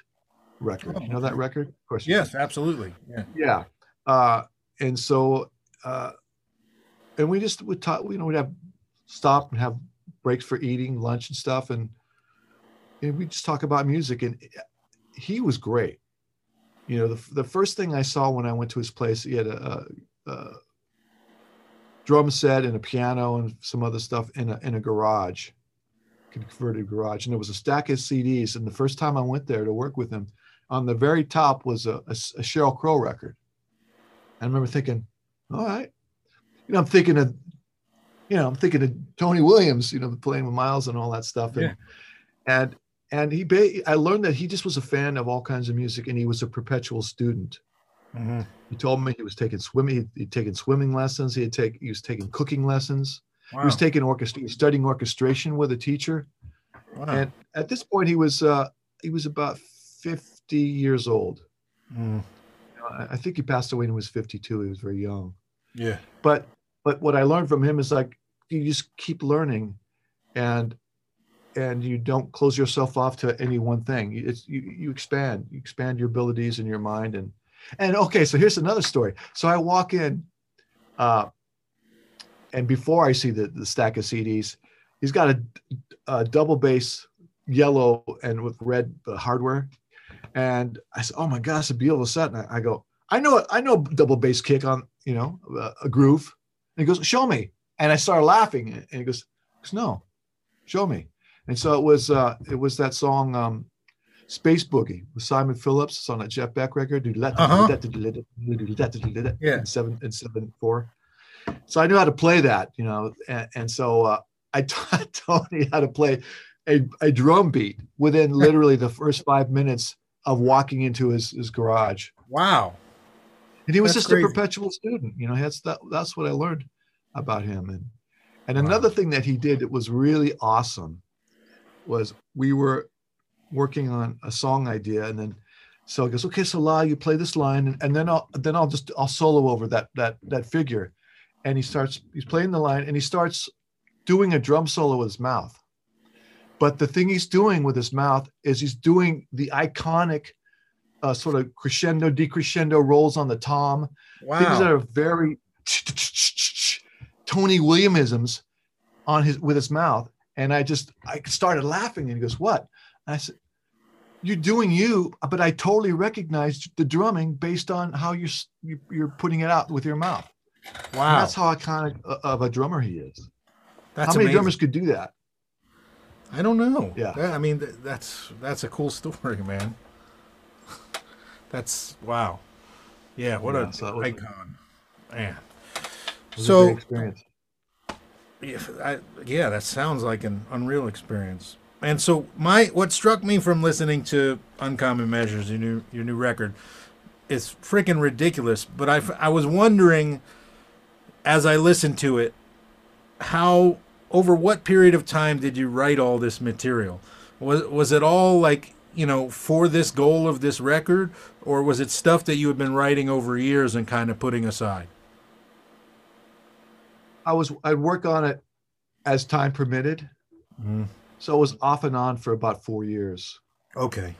record. You know that record? Of course.
Yes, absolutely. Yeah.
yeah uh and so uh and we just would talk you know we'd have stop and have breaks for eating lunch and stuff. And and we just talk about music. And he was great. You know the, the first thing i saw when i went to his place he had a, a, a drum set and a piano and some other stuff in a in a garage converted garage. And there was a stack of cds and the first time i went there to work with him on the very top was a, a, a Sheryl Crow record. I remember thinking, all right, you know, I'm thinking of, you know, I'm thinking of Tony Williams, you know, playing with Miles and all that stuff. And,
Yeah.
and, and he, ba- I learned that he just was a fan of all kinds of music and he was a perpetual student.
hmm
He told me he was taking swimming, he'd, he'd taken swimming lessons. He had take, he was taking cooking lessons.
Wow.
He was taking orchestra, he was studying orchestration with a teacher.
wow.
And at this point, he was, uh, he was about 50 years old.
Mm.
I think he passed away when he was 52. He was very young.
Yeah.
But but what I learned from him is like you just keep learning, and and you don't close yourself off to any one thing. It's you you expand, you expand your abilities in your mind and and okay. So here's another story. So I walk in, uh, and before I see the, the stack of CDs, he's got a, a double bass yellow and with red uh, hardware. And I said, "Oh my gosh, a beautiful set." And I, I go, "I know, I know, double bass kick on, you know, a, a groove." And he goes, "Show me." And I started laughing, and he goes, "No, show me." And so it was, uh, it was that song, um, "Space Boogie" with Simon Phillips. It's on a Jeff Beck record.
Uh-huh.
Yeah, in seven and seven four. So I knew how to play that, you know, and, and so uh, I taught Tony how to play a, a drum beat within literally the first five minutes of walking into his, his garage.
Wow.
And he was
That's
just
crazy.
a perpetual student. You know, that's that that's what I learned about him. And and another thing that he did that was really awesome was we were working on a song idea and then so he goes, okay, so La, you play this line, and, and then I'll then I'll just I'll solo over that that that figure. And he starts he's playing the line and he starts doing a drum solo with his mouth. But the thing he's doing with his mouth is he's doing the iconic uh, sort of crescendo, decrescendo rolls on the tom, Wow. things that are very Tony Williamisms on his with his mouth. And I just I started laughing and he goes, What? And I said, You're doing you, but I totally recognized the drumming based on how you're you- you're putting it out with your mouth. And
Wow.
that's how iconic of a drummer he is.
That's
how many
amazing.
drummers could do that?
I don't know.
Yeah.
That- I mean, th- that's that's a cool story, man. That's wow. Yeah, what
Yeah,
a
so
icon, man.
It was a
So
experience.
yeah, I, yeah, that sounds like an unreal experience. And so my what struck me from listening to Uncommon Measures, your new your new record, is freaking ridiculous. But I I was wondering as I listened to it, how over what period of time did you write all this material? Was was it all like you know for this goal of this record, or was it stuff that you had been writing over years and kind of putting aside?
I was I'd work on it as time permitted.
Mm.
So it was off and on for about four years.
Okay,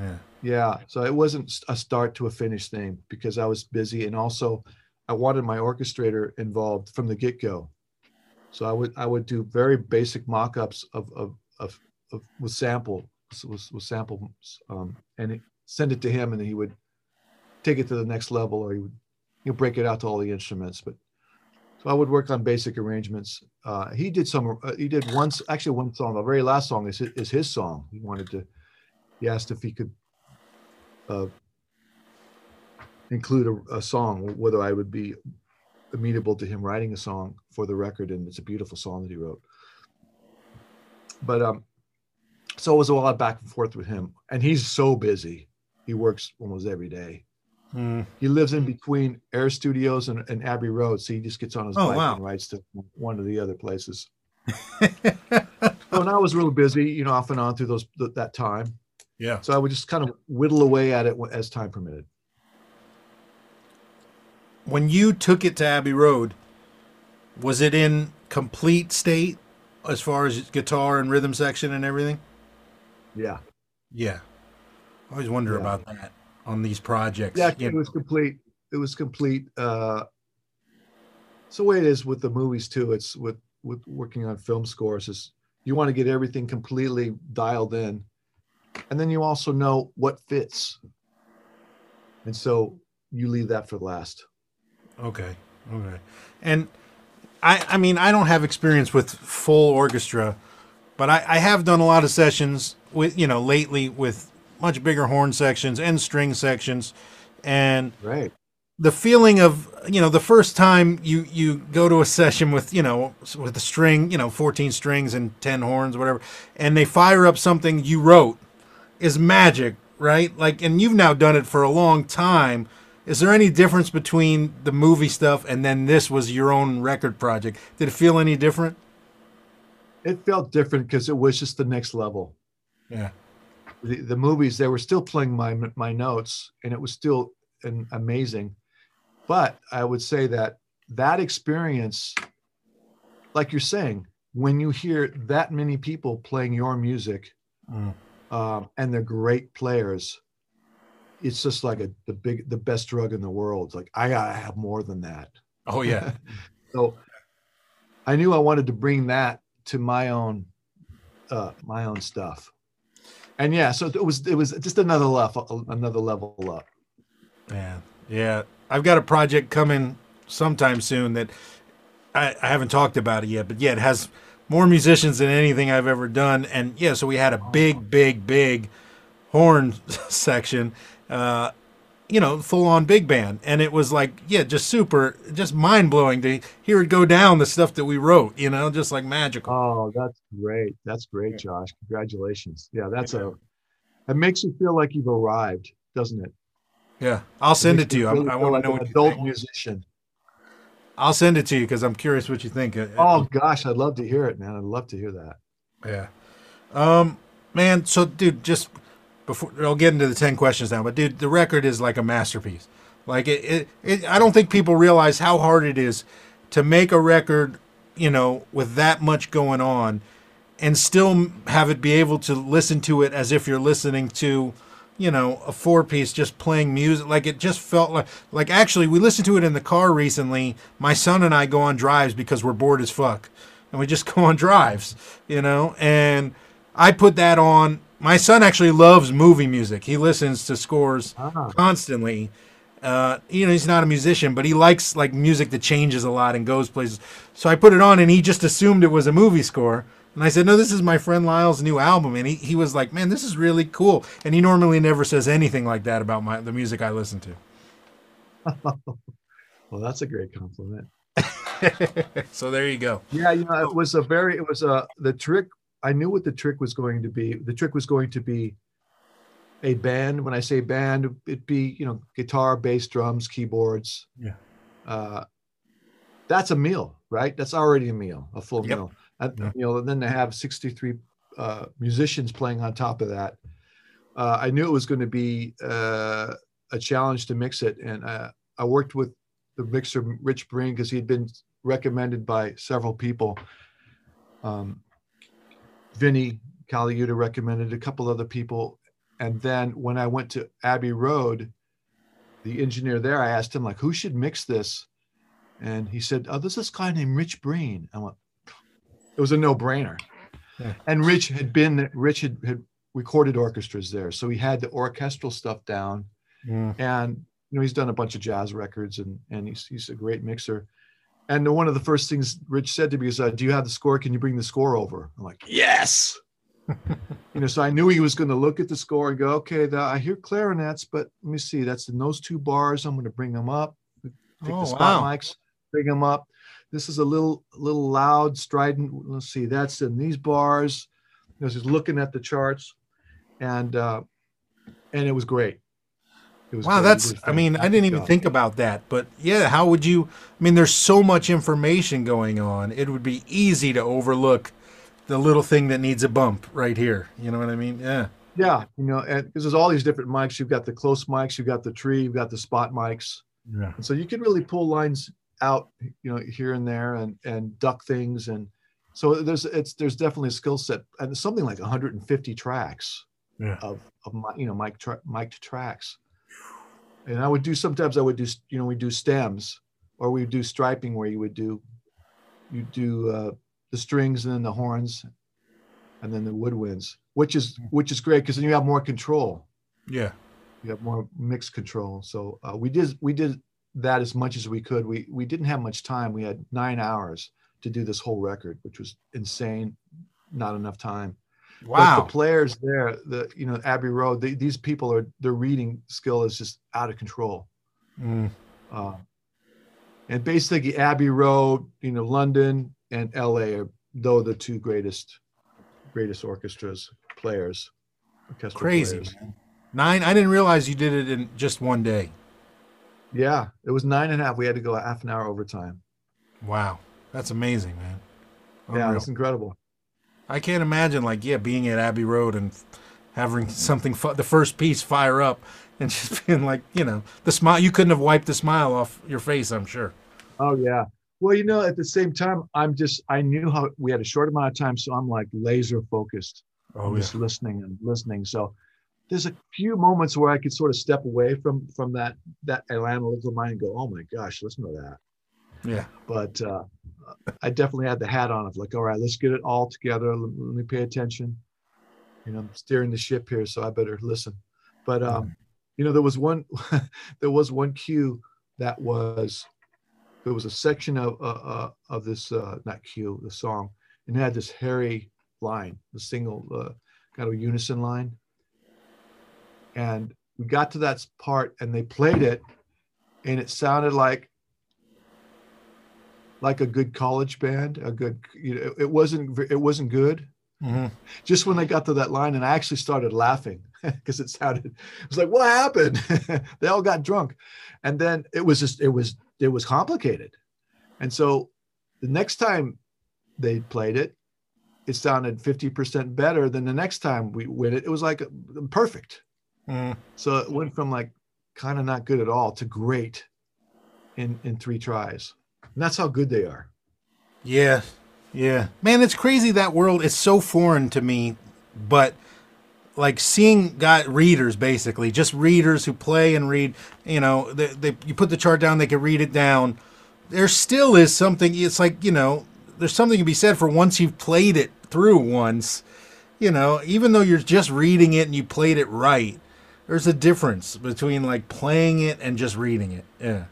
yeah.
Yeah. So it wasn't a start to a finish thing because I was busy and also I wanted my orchestrator involved from the get-go. So I would I would do very basic mock-ups of of, of, of with sample with, with sample um, and it, send it to him and he would take it to the next level or he would you break it out to all the instruments. But so I would work on basic arrangements. Uh, he did some. Uh, he did once actually one song. The very last song is his, is his song. He wanted to. He asked if he could uh, include a, a song, whether I would be amenable to him writing a song for the record, and it's a beautiful song that he wrote. But um, so it was a lot back and forth with him, and he's so busy. He works almost every day.
Mm.
He lives in between Air Studios and, and Abbey Road, so he just gets on his
Oh,
bike
wow.
and rides to one of the other places. so and I was real busy, you know, off and on through those th- that time.
Yeah.
So I would just kind of whittle away at it as time permitted.
When you took it to Abbey Road, was it in complete state as far as guitar and rhythm section and everything?
Yeah,
Yeah. I always wonder
Yeah.
about that on these projects.
yeah, it
know.
was complete. It was complete. Uh, it's the way it is with the movies too. It's with with working on film scores. Is you want to get everything completely dialed in, and then you also know what fits, and so you leave that for last.
Okay. Okay. And I I mean I don't have experience with full orchestra, but I, I have done a lot of sessions with you know lately with much bigger horn sections and string sections, and
Right.
the feeling of you know the first time you you go to a session with you know with a string you know 14 strings and 10 horns whatever and they fire up something you wrote is magic right like and you've now done it for a long time is there any difference between the movie stuff and then this was your own record project did it feel any different
It felt different because it was just the next level.
yeah
the, the movies they were still playing my my notes and it was still an amazing but i would say that that experience like you're saying when you hear that many people playing your music
Mm.
um, and they're great players it's just like a the big the best drug in the world It's like i gotta have more than that
oh yeah
so I knew I wanted to bring that to my own uh, my own stuff. And yeah, so it was it was just another level another level up.
Yeah, yeah. I've got a project coming sometime soon that I, I haven't talked about it yet, but yeah, it has more musicians than anything I've ever done. And yeah, so we had a big, big, big horn section, uh, you know, full on big band. And it was like, yeah, just super, just mind blowing to hear it go down the stuff that we wrote, you know, just like magical.
Oh, that's great. That's great, Josh. Congratulations. Yeah, that's a, it makes you feel like you've arrived, doesn't it?
Yeah, I'll send it, it to you. Really I, I want like to know what
adult musician.
I'll send it to you because I'm curious what you think.
Oh gosh, I'd love to hear it, man. I'd love to hear that.
Yeah, um, man. So, dude, just before I'll get into the ten questions now, but dude, the record is like a masterpiece. Like it, it, it I don't think people realize how hard it is to make a record, you know, with that much going on, and still have it be able to listen to it as if you're listening to you know, a four piece just playing music. Like it just felt like, like actually, we listened to it in the car recently. My son and I go on drives because we're bored as fuck. And we just go on drives, you know, and I put that on. My son actually loves movie music. He listens to scores uh-huh. constantly. Uh, you know, he's not a musician, but he likes like music that changes a lot and goes places. So I put it on, and he just assumed it was a movie score. And I said, no, this is my friend Lyle's new album. And he, he was like, man, this is really cool. And he normally never says anything like that about my the music I listen to.
well, that's a great compliment.
so there you go.
Yeah, you know, it was a very, it was a, the trick, I knew what the trick was going to be. The trick was going to be a band. When I say band, it'd be, you know, guitar, bass, drums, keyboards.
Yeah.
Uh, that's a meal, right? That's already a meal, a full yep. meal yeah. you know, and then to have 63 uh, musicians playing on top of that, uh, I knew it was going to be uh, a challenge to mix it. And uh, I worked with the mixer Rich Breen because he had been recommended by several people. Um, Vinnie Colaiuta recommended a couple other people. And then when I went to Abbey Road, the engineer there, I asked him like, who should mix this? And he said, oh, there's this guy named Rich Breen. I went, it was a no-brainer. Yeah. And Rich had been Rich had, had recorded orchestras there, so he had the orchestral stuff down. Mm. And you know, he's done a bunch of jazz records, and and he's he's a great mixer. And one of the first things Rich said to me is, uh, "Do you have the score? Can you bring the score over?" I'm like, "Yes." you know, so I knew he was going to look at the score and go, "Okay, the, I hear clarinets, but let me see. That's in those two bars. I'm going to bring them up. Take oh, the spot wow. mics, bring them up. This is a little little loud, strident. Let's see, that's in these bars. I was just looking at the charts, and uh, and it was great.
Wow, that's. I mean, I didn't even think about that, but yeah, how would you? I mean, there's so much information going on. It would be easy to overlook the little thing that needs a bump right here. You know what I mean? Yeah.
Yeah, you know, and because there's all these different mics. You've got the close mics, you've got the tree, you've got the spot mics. Yeah. And so you can really pull lines out you know here and there and and duck things and so there's it's there's definitely a skill set and something like 150 tracks yeah. of of my you know mic tra- mic'd tracks and i would do sometimes i would do you know we do stems or we do striping where you would do you do uh, the strings and then the horns and then the woodwinds which is which is great because then you have more control
yeah
you have more mixed control so uh, we did we did that as much as we could. We we didn't have much time. We had nine hours to do this whole record, which was insane. Not enough time.
Wow.
But the players there, the you know Abbey Road, they, these people are their reading skill is just out of control. Mm. Uh, and basically, Abbey Road, you know, London and L.A. are though the two greatest greatest orchestras players.
Crazy. Players. Nine. I didn't realize you did it in just one day.
Yeah, it was nine and a half. We had to go half an hour overtime.
Wow, that's amazing, man.
Unreal. Yeah, it's incredible.
I can't imagine, like, yeah, being at Abbey Road and having something, the first piece fire up and just being like, you know, the smile. You couldn't have wiped the smile off your face, I'm sure.
Oh yeah. Well, you know, at the same time, I'm just I knew how we had a short amount of time, so I'm like laser focused. Oh, I'm yeah. just listening and listening. So there's a few moments where I could sort of step away from from that that analytical mind and go, oh my gosh, listen to that.
Yeah.
But uh, I definitely had the hat on of like, all right, let's get it all together. Let, let me pay attention. You know, I'm steering the ship here, so I better listen. But um, you know, there was one, there was one cue that was, there was a section of uh, uh, of this uh, not cue, the song, and it had this hairy line, the single uh, kind of unison line, and we got to that part, and they played it, and it sounded like like a good college band, a good, you know, it wasn't, it wasn't good.
Mm-hmm.
Just when they got to that line, and I actually started laughing because it sounded, it was like, what happened? they all got drunk. And then it was just, it was, it was complicated. And so the next time they played it, it sounded 50% better than the next time we went it. It was like perfect.
Mm.
So it went from like kind of not good at all to great in, in three tries. And that's how good they are.
Yeah. Yeah. Man, it's crazy that world is so foreign to me, but like seeing got readers basically, just readers who play and read, you know, they, they you put the chart down, they can read it down. There still is something it's like, you know, there's something to be said for once you've played it through once, you know, even though you're just reading it and you played it right, there's a difference between like playing it and just reading it. Yeah.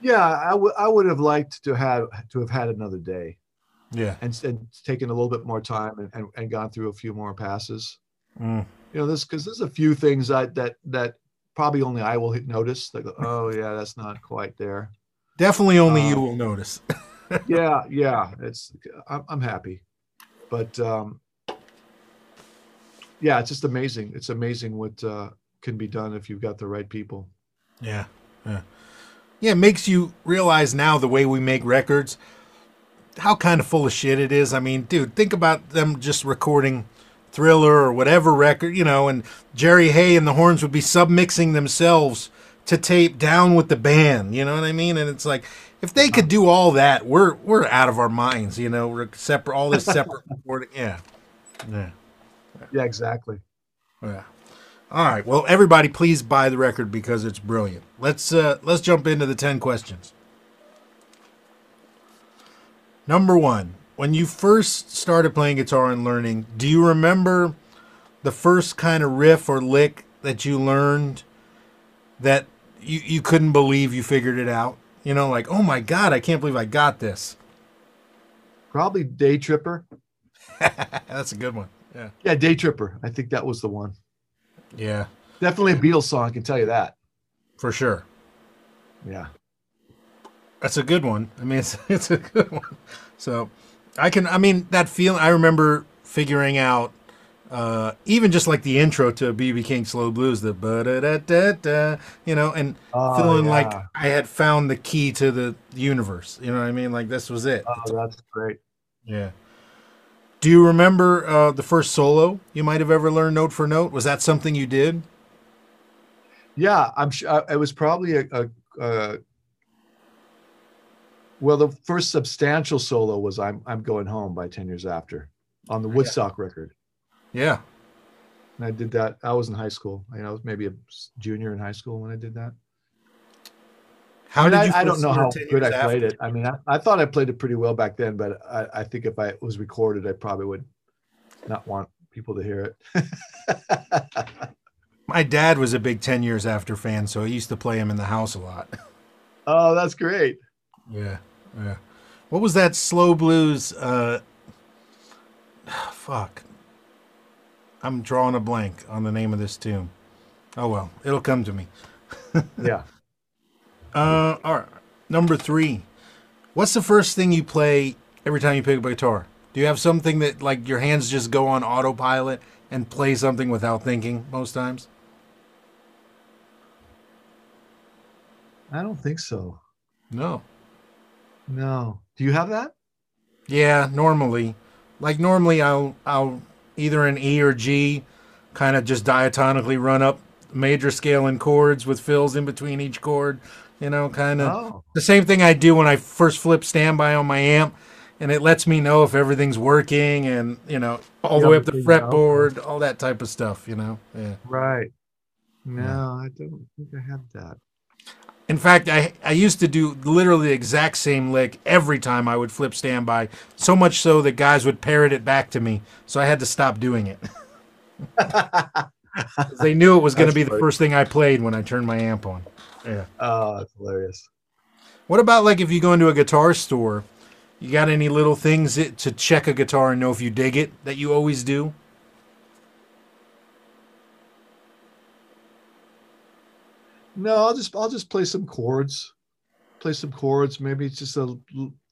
Yeah, I would I would have liked to have to have had another day
Yeah.
and, and taken a little bit more time and, and, and gone through a few more passes.
Mm.
You know, this because there's a few things that that that probably only I will notice. Like, oh yeah, that's not quite there.
Definitely only you
Um,
will notice.
Yeah, yeah, it's I'm, I'm happy, but um, yeah, it's just amazing. It's amazing what uh, can be done if you've got the right people.
Yeah, yeah, yeah. It makes you realize now the way we make records, how kind of full of shit it is. I mean, dude, think about them just recording Thriller or whatever record, you know, and Jerry Hey and the Horns would be submixing themselves to tape down with the band. You know what I mean? And it's like if they could do all that, we're we're out of our minds. You know, we're separate, all this separate recording. Yeah, yeah.
Yeah, exactly.
Yeah. All right. Well, everybody, please buy the record because it's brilliant. Let's uh, let's jump into the ten questions. Number one: When you first started playing guitar and learning, do you remember the first kind of riff or lick that you learned that you you couldn't believe you figured it out? You know, like, oh my god, I can't believe I got this.
Probably Day Tripper.
That's a good one. Yeah.
Yeah, Day Tripper. I think that was the one.
Yeah,
Definitely a Beatles song. I can tell you that.
for sure.
Yeah.
That's a good one. I mean, it's it's a good one. So, I can. I mean, that feeling. I remember figuring out, uh, even just like the intro to BB King Slow Blues, the ba da da da da, you know, and
Oh,
feeling like. I had found the key to the universe. You know what I mean? Like this was it.
Oh, that's great.
Yeah. Do you remember uh, the first solo you might have ever learned note for note? Was that something you did?
Yeah, I'm sure it was probably a, a, a well, the first substantial solo was "I'm I'm Going Home" by Ten Years After on the Woodstock record,
Yeah.
and I did that. I was in high school. You know, I was maybe a junior in high school when I did that.
How
I,
did
I,
you?
I don't know how good I played
after?
it. I mean, I, I thought I played it pretty well back then, but I, I think if I was recorded, I probably would not want people to hear it.
My dad was a big Ten Years After fan, so I used to play him in the house a lot.
oh, that's great.
Yeah, yeah. What was that slow blues? Uh, fuck. I'm drawing a blank on the name of this tune. Oh well, it'll come to me.
Yeah.
Uh, all right. Number three. What's the first thing you play every time you pick up a guitar? Do you have something that like your hands just go on autopilot and play something without thinking most times?
I don't think so.
No.
No. Do you have that?
Yeah, normally. Like normally I'll I'll either an E or G kind of just diatonically run up major scale and chords with fills in between each chord, you know, kind of
Oh,
the same thing I do when I first flip standby on my amp and it lets me know if everything's working and, you know, all the way up the fretboard, all that type of stuff, you know. Yeah.
right. No, I don't think I have that.
In fact, I I used to do literally the exact same lick every time I would flip standby. So much so that guys would parrot it back to me. So I had to stop doing it. they knew it was going to be the
funny.
first thing I played when I turned my amp on. Yeah.
Oh, that's hilarious.
What about like if you go into a guitar store? You got any little things that, to check a guitar and know if you dig it that you always do?
No, I'll just I'll just play some chords, play some chords. Maybe it's just a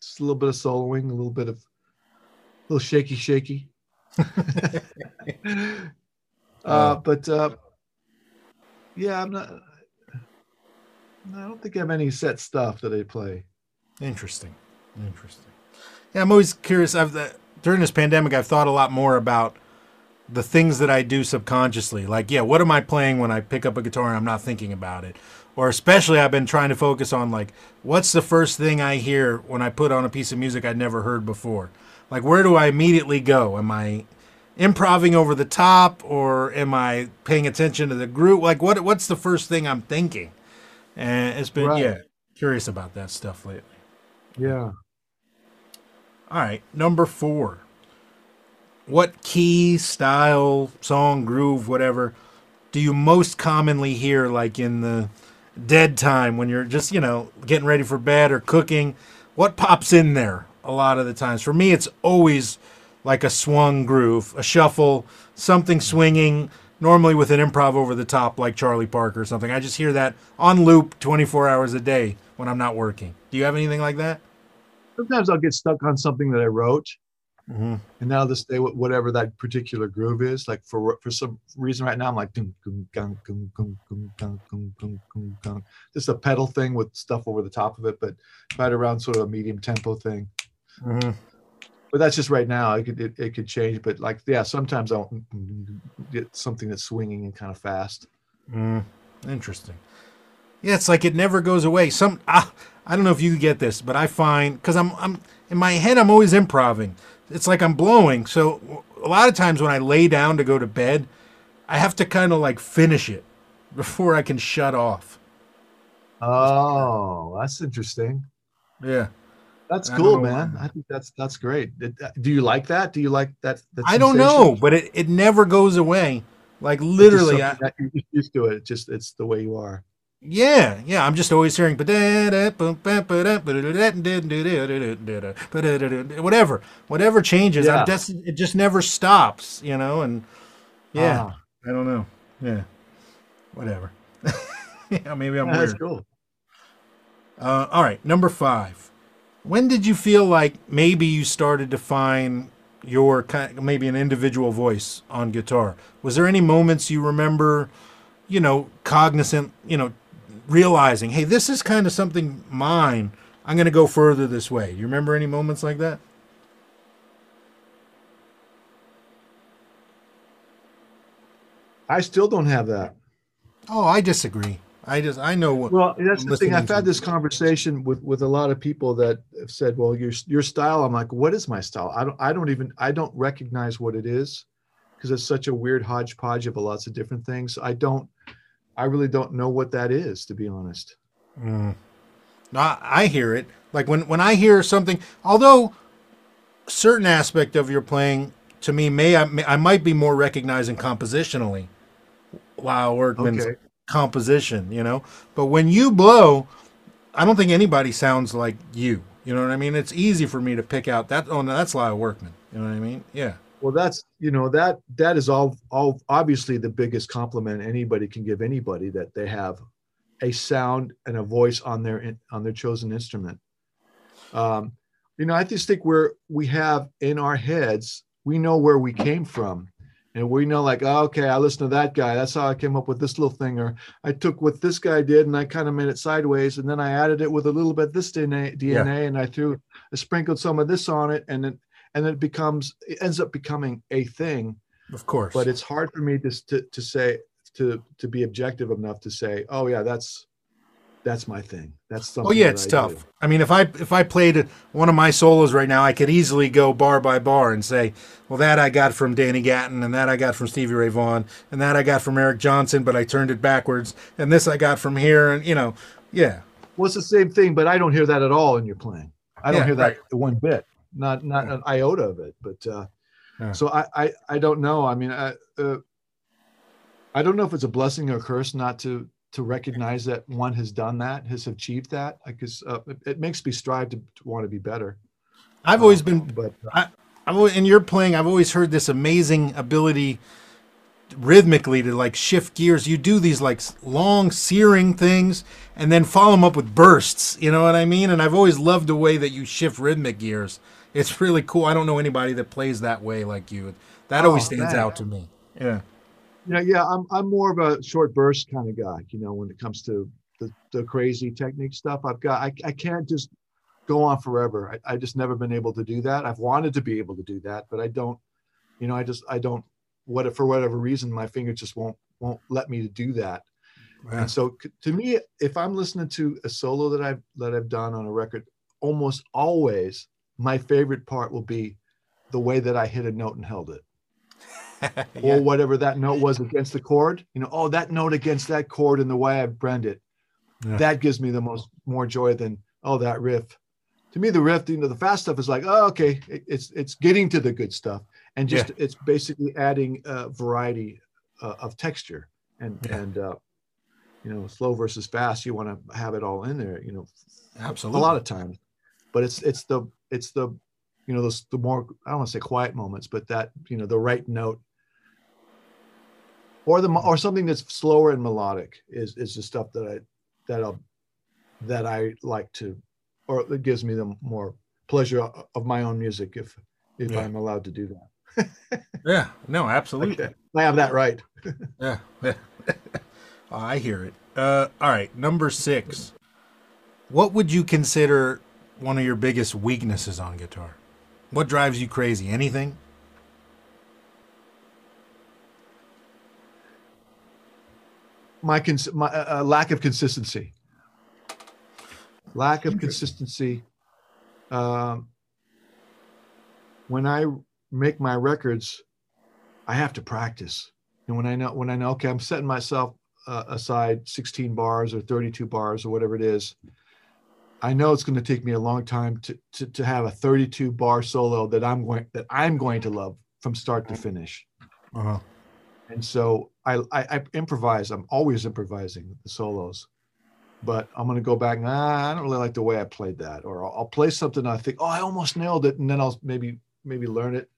just a little bit of soloing, a little bit of a little shaky, shaky. uh, but uh, yeah, I'm not. I don't think I have any set stuff that I play.
Interesting. Interesting. Yeah, I'm always curious. I've uh, during this pandemic, I've thought a lot more about the things that I do subconsciously. Like, yeah, what am I playing when I pick up a guitar and I'm not thinking about it? Or especially, I've been trying to focus on like, what's the first thing I hear when I put on a piece of music I'd never heard before? Like, where do I immediately go? Am I improving over the top, or am I paying attention to the group? Like, what what's the first thing I'm thinking? And it's been
Right.
yeah, curious about that stuff lately.
Yeah.
All right, number four. What key, style, song, groove, whatever, do you most commonly hear, like in the dead time when you're just, you know, getting ready for bed or cooking? What pops in there a lot of the times? For me, it's always like a swung groove, a shuffle, something swinging, normally with an improv over the top, like Charlie Parker or something. I just hear that on loop 24 hours a day when I'm not working. Do you have anything like that?
Sometimes I'll get stuck on something that I wrote,
Mm-hmm.
and now this day, whatever that particular groove is. Like for for some reason right now, I'm like dum, dum, just a pedal thing with stuff over the top of it, but right around sort of a medium tempo thing.
Mm-hmm.
But that's just right now. It could it, it could change, but like yeah, sometimes I'll get something that's swinging and kind of fast.
Mm, interesting. Yeah, it's like it never goes away. Some ah, I don't know if you get this, but I find because I'm I'm in my head I'm always improving. It's like I'm blowing. So a lot of times when I lay down to go to bed, I have to kind of like finish it before I can shut off.
Oh, that's interesting.
Yeah,
That's cool, man.
why.
I think that's that's great. Uh, Do you like that? Do you like that? that
I don't
sensation?
know, but it, it never goes away. Like literally, I,
you're just used to it. It's just it's the way you are.
Yeah, yeah. I'm just always hearing whatever, whatever changes.
Yeah.
I'm just, it just never stops, you know. And yeah,
Ah,
I don't know. Yeah, whatever. yeah, maybe I'm
that's
weird.
cool.
Uh, all right, number five. When did you feel like maybe you started to find your kind, maybe an individual voice on guitar? Was there any moments you remember, you know, cognizant, you know, realizing, hey, this is kind of something mine. I'm going to go further this way. You remember any moments like that?
I still don't have that.
Oh, I disagree. I just I know what.
Well, that's the thing. I've had this conversation with with a lot of people that have said, "Well, your your style." I'm like, "What is my style?" I don't I don't even I don't recognize what it is because it's such a weird hodgepodge of lots of different things. I don't I really don't know what that is, to be honest.
Mm. No, I, hear it. Like when when I hear something, although certain aspect of your playing to me may I, may, I might be more recognizing compositionally. Wow, Workman's
Okay.
Composition, you know. But when you blow, I don't think anybody sounds like you. You know what I mean? It's easy for me to pick out that. Oh, no, that's Lyle Workman. You know what I mean? Yeah.
Well, that's you know that that is all all obviously the biggest compliment anybody can give anybody that they have a sound and a voice on their on their chosen instrument. Um, you know, I just think we're we have in our heads we know where we came from, and we know like oh, okay, I listened to that guy. That's how I came up with this little thing, or I took what this guy did and I kind of made it sideways, and then I added it with a little bit of this DNA, DNA and I threw I sprinkled some of this on it, and then and it becomes it ends up becoming a thing
Of course.
but it's hard for me to to, to say to to be objective enough to say oh yeah that's that's my thing that's something
Oh yeah, it's
I
tough.
do.
I mean, if I if I played one of my solos right now, I could easily go bar by bar and say, "Well, that I got from Danny Gatton, and that I got from Stevie Ray Vaughan, and that I got from Eric Johnson, but I turned it backwards, and this I got from here." And you know, Yeah.
Well, it's the same thing, but I don't hear that at all in your playing. I don't
Yeah,
hear that
right.
one bit, not not an iota of it. But uh,
Yeah.
so I, I I don't know. I mean, I uh, I don't know if it's a blessing or a curse not to to recognize that one has done that, has achieved that. Because uh, it, it makes me strive to, to want to be better.
I've always
Uh,
been
but
I've always, in your playing, I've always heard this amazing ability rhythmically to like shift gears. You do these like long searing things and then follow them up with bursts. You know what I mean? And I've always loved the way that you shift rhythmic gears. It's really cool. I don't know anybody that plays that way like you. That
Oh,
always stands
man.
out to me. Yeah.
Yeah, yeah, I'm I'm more of a short burst kind of guy. You know, when it comes to the, the crazy technique stuff, I've got I, I can't just go on forever. I, I just never been able to do that. I've wanted to be able to do that, but I don't. You know, I just I don't. What for whatever reason, my fingers just won't won't let me to do that. And so to me, if I'm listening to a solo that I've that I've done on a record, almost always my favorite part will be the way that I hit a note and held it
Yeah.
or whatever that note was against the chord. You know, oh, that note against that chord and the way I brand it.
Yeah.
That gives me the most more joy than oh that riff. To me, the riff, you know, the fast stuff is like, oh, okay, it- it's it's getting to the good stuff, and just it's basically adding uh, variety uh, of texture and
Yeah.
and uh, you know, slow versus fast. You want to have it all in there. You know,
Absolutely.
a lot of times, but it's it's the it's the you know those the more I don't want to say quiet moments, but that you know the right note or the or something that's slower and melodic is is the stuff that I that I that I like to or it gives me the more pleasure of my own music if if
Yeah.
I'm allowed to do that.
yeah. No, absolutely.
Okay. I have that right.
Yeah. yeah. Oh, I hear it. Uh, all right. Number six. What would you consider one of your biggest weaknesses on guitar? What drives you crazy? Anything?
My, cons- my uh, uh, lack of consistency. Lack of consistency um, when i make my records i have to practice. And when i know when i know okay i'm setting myself uh, aside 16 bars or 32 bars or whatever it is i know it's going to take me a long time to, to, to have a 32 bar solo that i'm going that i'm going to love from start to finish.
Uh-huh.
and so I, I, I improvise. I'm always improvising the solos, but I'm gonna go back. Nah, I don't really like the way I played that, or I'll, I'll play something. I think, oh, I almost nailed it, and then I'll maybe maybe learn it,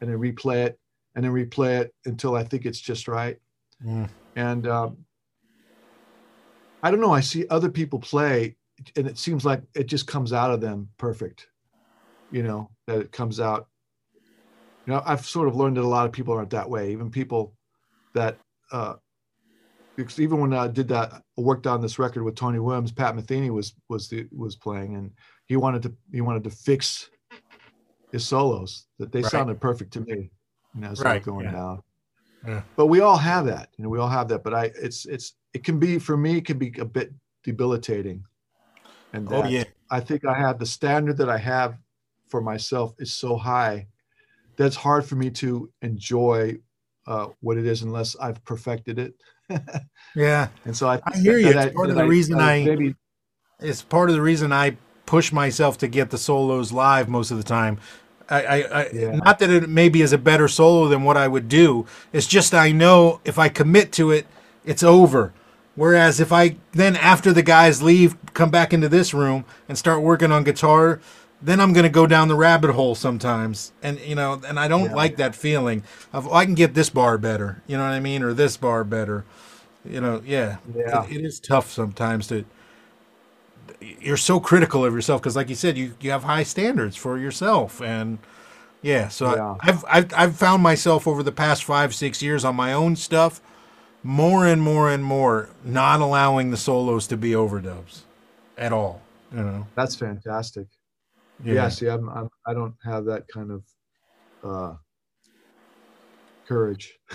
and then replay it, and then replay it until I think it's just right.
Mm.
And um, I don't know. I see other people play, and it seems like it just comes out of them perfect. You know that it comes out. You know, I've sort of learned that a lot of people aren't that way. Even people that uh, because even when I did that, I worked on this record with Tony Williams. Pat Metheny was was the was playing, and he wanted to he wanted to fix his solos that they
Right.
sounded perfect to me. You know, as they were
Right,
going
yeah.
down.
Yeah.
But we all have that, you know. We all have that. But I, it's it's it can be for me, it can be a bit debilitating. And
Oh yeah.
I think I have the standard that I have for myself is so high that's hard for me to enjoy uh, what it is unless I've perfected it.
Yeah.
And so I,
I hear you. It's part of the reason I-
maybe
It's part of the reason I push myself to get the solos live most of the time. I, I, I
Yeah.
not that it maybe is a better solo than what I would do. It's just I know if I commit to it, it's over. Whereas if I then after the guys leave, come back into this room and start working on guitar, then I'm gonna go down the rabbit hole sometimes. And you know, and I don't
Yeah.
like that feeling of oh, I can get this bar better. You know what I mean, or this bar better. You know, yeah,
Yeah.
It, it is tough sometimes to you're so critical of yourself because like you said you, you have high standards for yourself and yeah so
Yeah.
I, I've, I've i've found myself over the past five six years on my own stuff more and more and more not allowing the solos to be overdubs at all you know
that's fantastic.
Yeah,
Yeah. see, I'm, I'm I don't have that kind of uh, courage.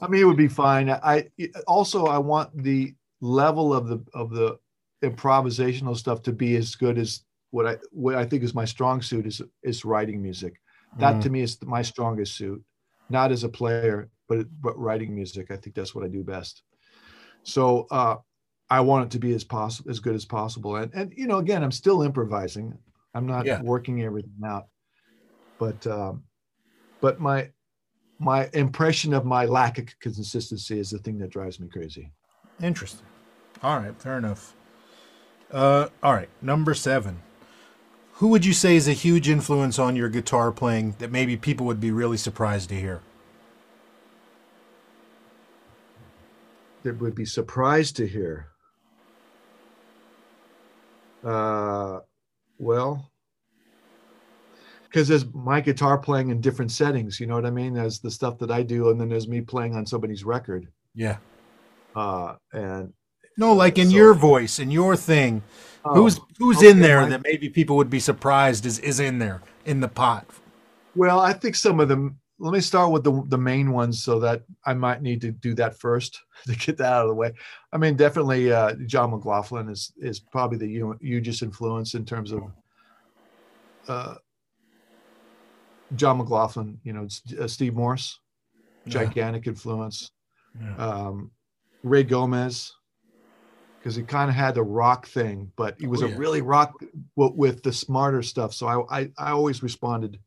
I mean, it would be fine. I also I want the level of the of the improvisational stuff to be as good as what I what I think is my strong suit is is writing music. That
Mhm.
to me is my strongest suit, not as a player, but but writing music. I think that's what I do best. So uh, I want it to be as possible as good as possible. And and you know, again, I'm still improvising. I'm not
Yeah.
working everything out. But um, but my my impression of my lack of consistency is the thing that drives me crazy.
Interesting. All right, fair enough. Uh, all right, number seven. Who would you say is a huge influence on your guitar playing that maybe people would be really surprised to hear?
That would be surprised to hear. Uh, well, because there's my guitar playing in different settings. You know what I mean? There's the stuff that I do, and then there's me playing on somebody's record.
Yeah.
Uh, and
No, like in
So-
your voice, in your thing. who's
Oh,
who's
okay,
in there
my-
that maybe people would be surprised is is in there in the pot?
Well, I think some of them. Let me start with the the main ones, so that I might need to do that first to get that out of the way. I mean, definitely, uh, John McLaughlin is is probably the hugest influence in terms of uh, John McLaughlin. You know, uh, Steve Morse,
Yeah.
gigantic influence.
Yeah.
Um, Ray Gomez, because he kind of had the rock thing, but he was
Oh,
a really rock w- with the smarter stuff. So I, I, I always responded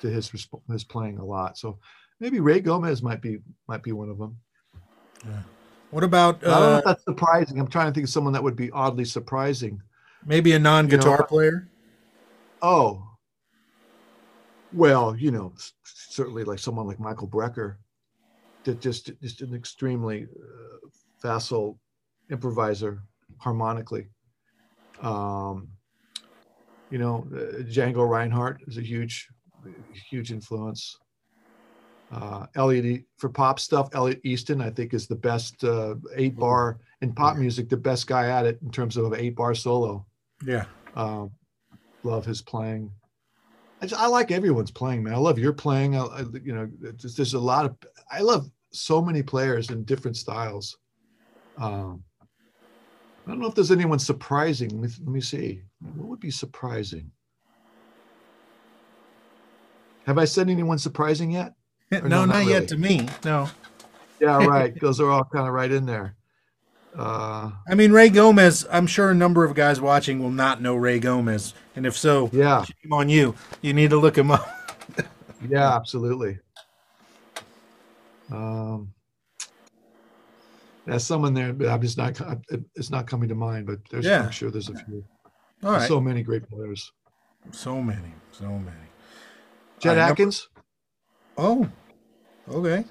to his his playing a lot. So maybe Ray Gomez might be might be one of them.
What about
I don't know
uh,
if that's surprising. I'm trying to think of someone that would be oddly surprising.
maybe a non-guitar
you know,
player?
Oh, well, you know, certainly like someone like Michael Brecker, that just just an extremely uh, facile improviser harmonically. Um, you know, uh, Django Reinhardt is a huge, huge influence. Uh, Elliot for pop stuff, Elliot Easton I think is the best uh, eight bar in pop music, the best guy at it in terms of eight bar solo.
Yeah.
Um, love his playing. I, just, I like everyone's playing, man. I love your playing. I, I, you know, there's, there's a lot of. I love so many players in different styles. Um, I don't know if there's anyone surprising. Let me, let me see. What would be surprising? Have I said anyone surprising yet?
no,
no,
not,
not
yet to me. No.
Yeah, right. Those are all kind of right in there. Uh,
I mean, Ray Gomez, I'm sure a number of guys watching will not know Ray Gomez. And if so,
yeah,
shame on you. You need to look him up.
yeah, absolutely. Um, there's someone there, but I'm just not. It's not coming to mind, but there's.
Yeah.
I'm sure there's a few.
All right.
So many great players.
So many. So many. Right, number-
Atkins.
Oh, okay.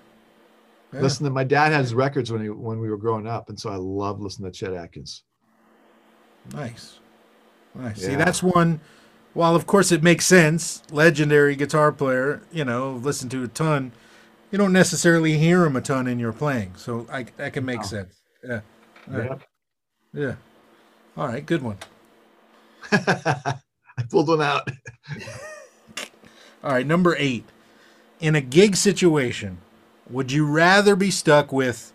Yeah.
Listen to my dad had his records when he when we were growing up, and so I love listening to Chet Atkins.
Nice. Nice. See, that's one. While of course it makes sense, legendary guitar player, you know, listen to a ton. You don't necessarily hear him a ton in your playing, so I that can make
No.
sense. Yeah. All right.
Yep.
Yeah. All right. Good one.
I pulled one out.
All right. Number eight. In a gig situation, would you rather be stuck with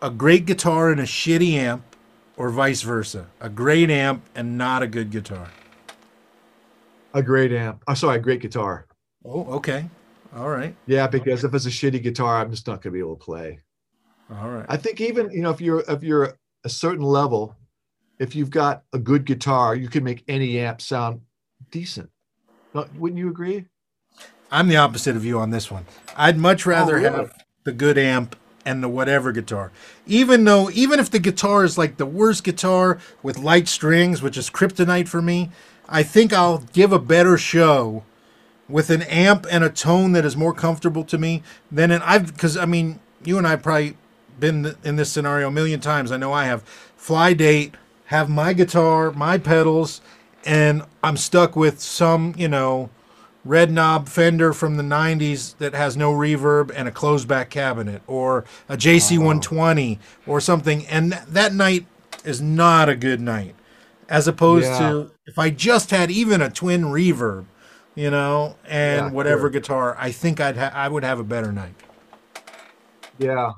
a great guitar and a shitty amp, or vice versa? A great amp and not a good guitar.
A great amp. I'm oh, sorry, a great guitar.
Oh, okay. All right.
Yeah, because if it's a shitty guitar, I'm just not going to be able to play.
All right.
I think even you know if you're if you're a certain level, if you've got a good guitar, you can make any amp sound decent. Wouldn't you agree?
I'm the opposite of you on this one. I'd much oh, rather
really?
have the good amp and the whatever guitar. Even though, even if the guitar is like the worst guitar with light strings, which is kryptonite for me, I think I'll give a better show with an amp and a tone that is more comfortable to me than an I've because I mean you and I probably been in this scenario a million times. I know I have. Fly date, have my guitar, my pedals, and I'm stuck with some you know red knob Fender from the 90s that has no reverb and a closed back cabinet or a JC120 or something and that night is not a good night as opposed
Yeah.
to if I just had even a twin reverb you know and
Yeah,
whatever
sure.
guitar I think I'd ha- I would have a better night
Yeah.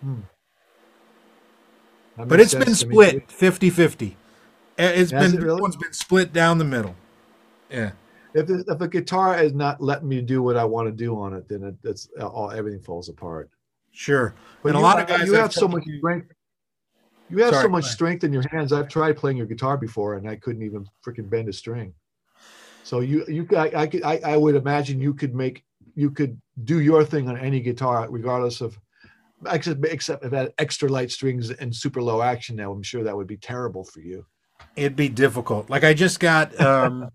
Hmm.
But it's been
sense to me, too.
split 50-50 Uh, it's
Has
been
it really?
one's been split down the middle yeah
If the- if a guitar is not letting me do what I want to do on it, then it, it's all everything falls apart.
sure
But
and a
you,
lot of guys
you
I've
have so much strength. You have
Sorry,
so much strength in your hands. I've tried playing your guitar before, and I couldn't even freaking bend a string. So you, you, I, I, could, I, I would imagine you could make, you could do your thing on any guitar, regardless of, except, except if it had extra light strings and super low action. Now I'm sure that would be terrible for you.
It'd be difficult. Like I just got, um,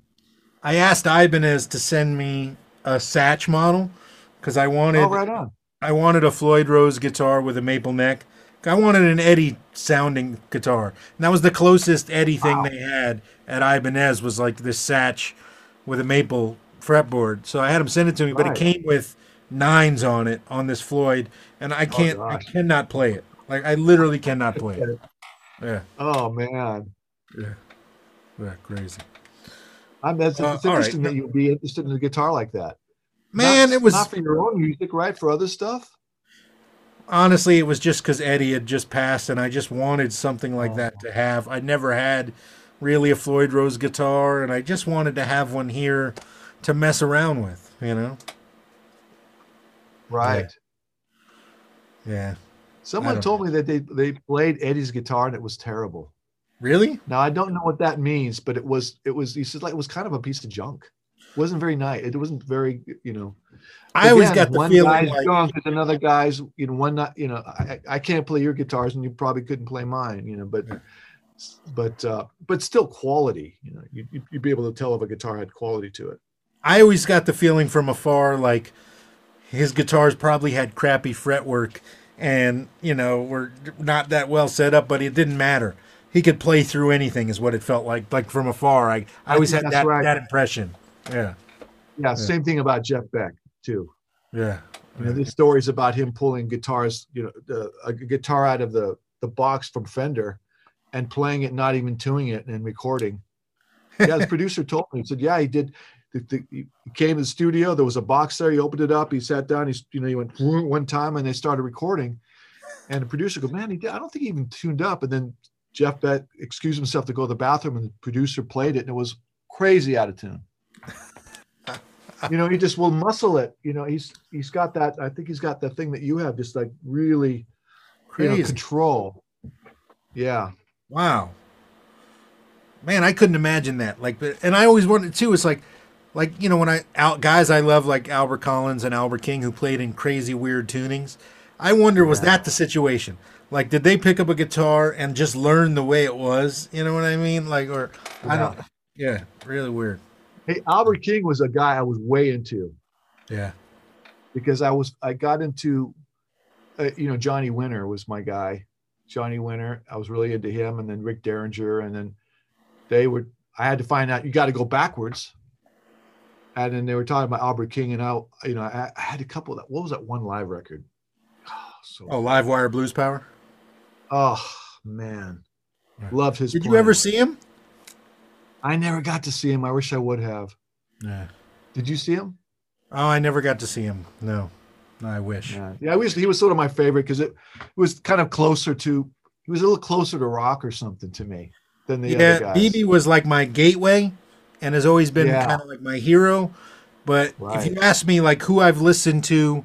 I asked Ibanez to send me a Satch model because I wanted,
oh, right on.
I wanted a Floyd Rose guitar with a maple neck. I wanted an Eddie sounding guitar. And that was the closest Eddie thing
Wow.
they had at Ibanez was like this Satch with a maple fretboard. So I had him send it to me, but it came with nines on it on this Floyd, and I oh, can't, I cannot play it. Like I literally cannot play it. Yeah,
Oh man.
yeah, yeah, crazy.
I'm, that's,
Uh,
it's
all right.
interesting that you'd be interested in a guitar like that.
Man,
Not-
it was
not for your own music, right? For other stuff.
honestly, it was just because Eddie had just passed, and I just wanted something like
Oh.
that to have. I never had really a Floyd Rose guitar, and I just wanted to have one here to mess around with. You know?
Right.
Yeah. I
Someone told me that they they played Eddie's guitar and it was terrible.
Really?
Now I don't know what that means, but it was it was he said like it was kind of a piece of junk. It wasn't very nice. It wasn't very you know.
I always got the
one
feeling
guy's
like
junk is another guy's you know one not you know I, I can't play your guitars and you probably couldn't play mine you know but
Yeah.
but uh but still quality you know you, you'd- you'd be able to tell if a guitar had quality to it.
I always got the feeling from afar like his guitars probably had crappy fretwork and you know were not that well set up, but it didn't matter. He could play through anything, is what it felt like. Like from afar, I I always had that
right.
that impression. Yeah,
Yeah, same thing about Jeff Beck too.
yeah,
know, there's stories about him pulling guitars, you know, the, a guitar out of the the box from Fender, and playing it, not even tuning it, and recording. Yeah, the producer told me. He said, "Yeah, he did." The, the, he came to the studio. There was a box there. He opened it up. He sat down. He's, you know, he went one time, and they started recording. And the producer goes, "Man, he did, I don't think he even tuned up." And then Jeff Beck excused himself to go to the bathroom, and the producer played it, and it was crazy out of tune. you know, he just will muscle it. You know, he's he's got that. I think he's got that thing that you have, just like really you know, control. Yeah,
Wow. Man, I couldn't imagine that. Like, but and I always wanted too. It's like, like you know, when I out guys I love like Albert Collins and Albert King who played in crazy weird tunings. I wonder was
Yeah.
that the situation? Like, did they pick up a guitar and just learn the way it was? You know what I mean? Like, or I don't. Yeah, really weird.
Hey, Albert King was a guy I was way into
Yeah,
because I was I got into, uh, you know, Johnny Winter was my guy. Johnny Winter, I was really into him, and then Rick Derringer, and then they were. I had to find out you got to go backwards. And then they were talking about Albert King, and I, you know, I, I had a couple of that. What was that one live record? Oh, so,
Oh, Live Wire Blues Power.
Oh man,
Right.
loved his.
Did you ever see him?
I never got to see him. I wish I would have.
Yeah.
Did you see him?
Oh, I never got to see him. No, no I wish.
Yeah, yeah. I wish he was sort of my favorite because it, it was kind of closer to. He was a little closer to rock or something to me than the
yeah,
other guys.
BB was like my gateway, and has always been
Yeah.
kind of like my hero. But
Right.
if you ask me, like who I've listened to,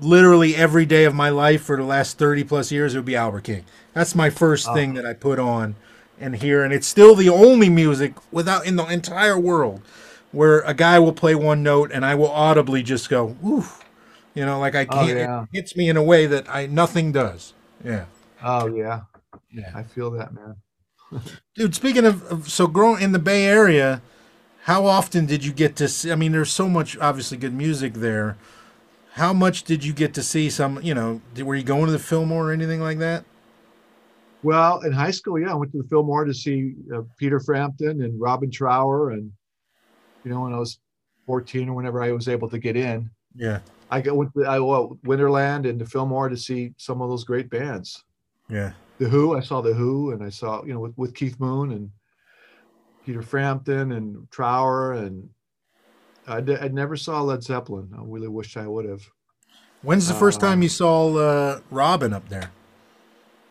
literally every day of my life for the last thirty plus years, it would be Albert King. That's my first
Oh.
thing that I put on and hear, and it's still the only music without in the entire world where a guy will play one note and I will audibly just go, "Oof," you know, like I
Oh,
can't.
yeah.
It hits me in a way that I nothing does. Yeah.
Oh yeah,
Yeah.
I feel that man.
Dude, speaking of, of so growing in the Bay Area, how often did you get to see? I mean, there's so much obviously good music there. How much did you get to see? Some, you know, did, were you going to the Fillmore or anything like that?
Well, in high school, yeah, I went to the Fillmore to see uh, Peter Frampton and Robin Trower, and you know, when I was 14 or whenever I was able to get in,
Yeah,
I got went to I, well, Winterland and the Fillmore to see some of those great bands.
yeah,
The Who, I saw The Who, and I saw you know with, with Keith Moon and Peter Frampton and Trower, and I, d- I never saw Led Zeppelin. I really wish I would have.
When's the first time
Um,
you saw uh, Robben up there?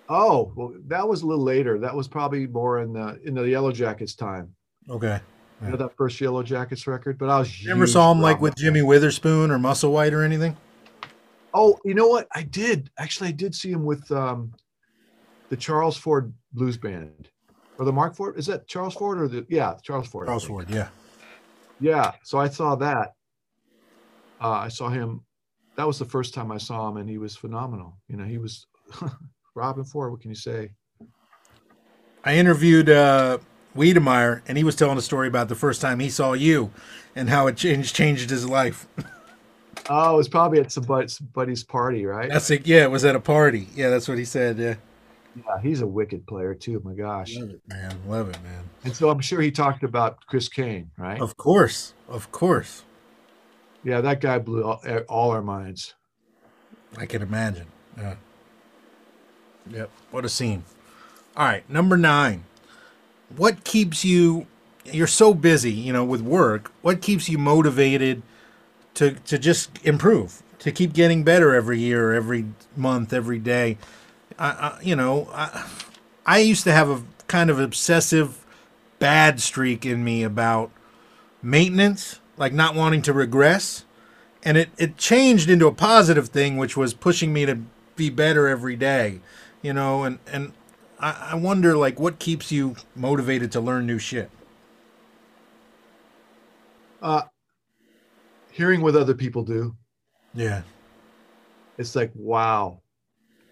Oh, well, that was a little later. That was probably more in the in the Yellow Jackets time.
Okay,
You know that first Yellow Jackets record, but I was
never saw him like with. Jimmy Witherspoon or Musselwhite or anything.
Oh, you know what? I did actually. I did see him with. um the Charles Ford Blues Band, or the Mark Ford. Is that Charles Ford or the yeah Charles Ford?
Charles Ford, yeah.
Yeah. So I saw that. Uh, I saw him. That was the first time I saw him, and he was phenomenal. You know, he was Robben Ford. What can you say?
I interviewed uh, Wedemeyer, and he was telling a story about the first time he saw you, and how it changed changed his life.
oh, it was probably at some buddy's party, right?
That's it. Yeah, it was at a party. Yeah, that's what he said. Yeah.
Yeah, he's a wicked player too. My gosh,
love it, man, love it, man.
And so I'm sure he talked about Chris Cain, right?
Of course, of course.
Yeah, that guy blew all, eh, all our minds.
I can imagine. Yeah. Yep. What a scene. All right, number nine. What keeps you? You're so busy, you know, with work. What keeps you motivated to to just improve, to keep getting better every year, every month, every day? I, I, you know, I, I used to have a kind of obsessive bad streak in me about maintenance, like not wanting to regress. And it, it changed into a positive thing, which was pushing me to be better every day, you know, and, and I, I wonder like what keeps you motivated to learn new shit?
Uh, hearing what other people do.
Yeah.
It's like, wow,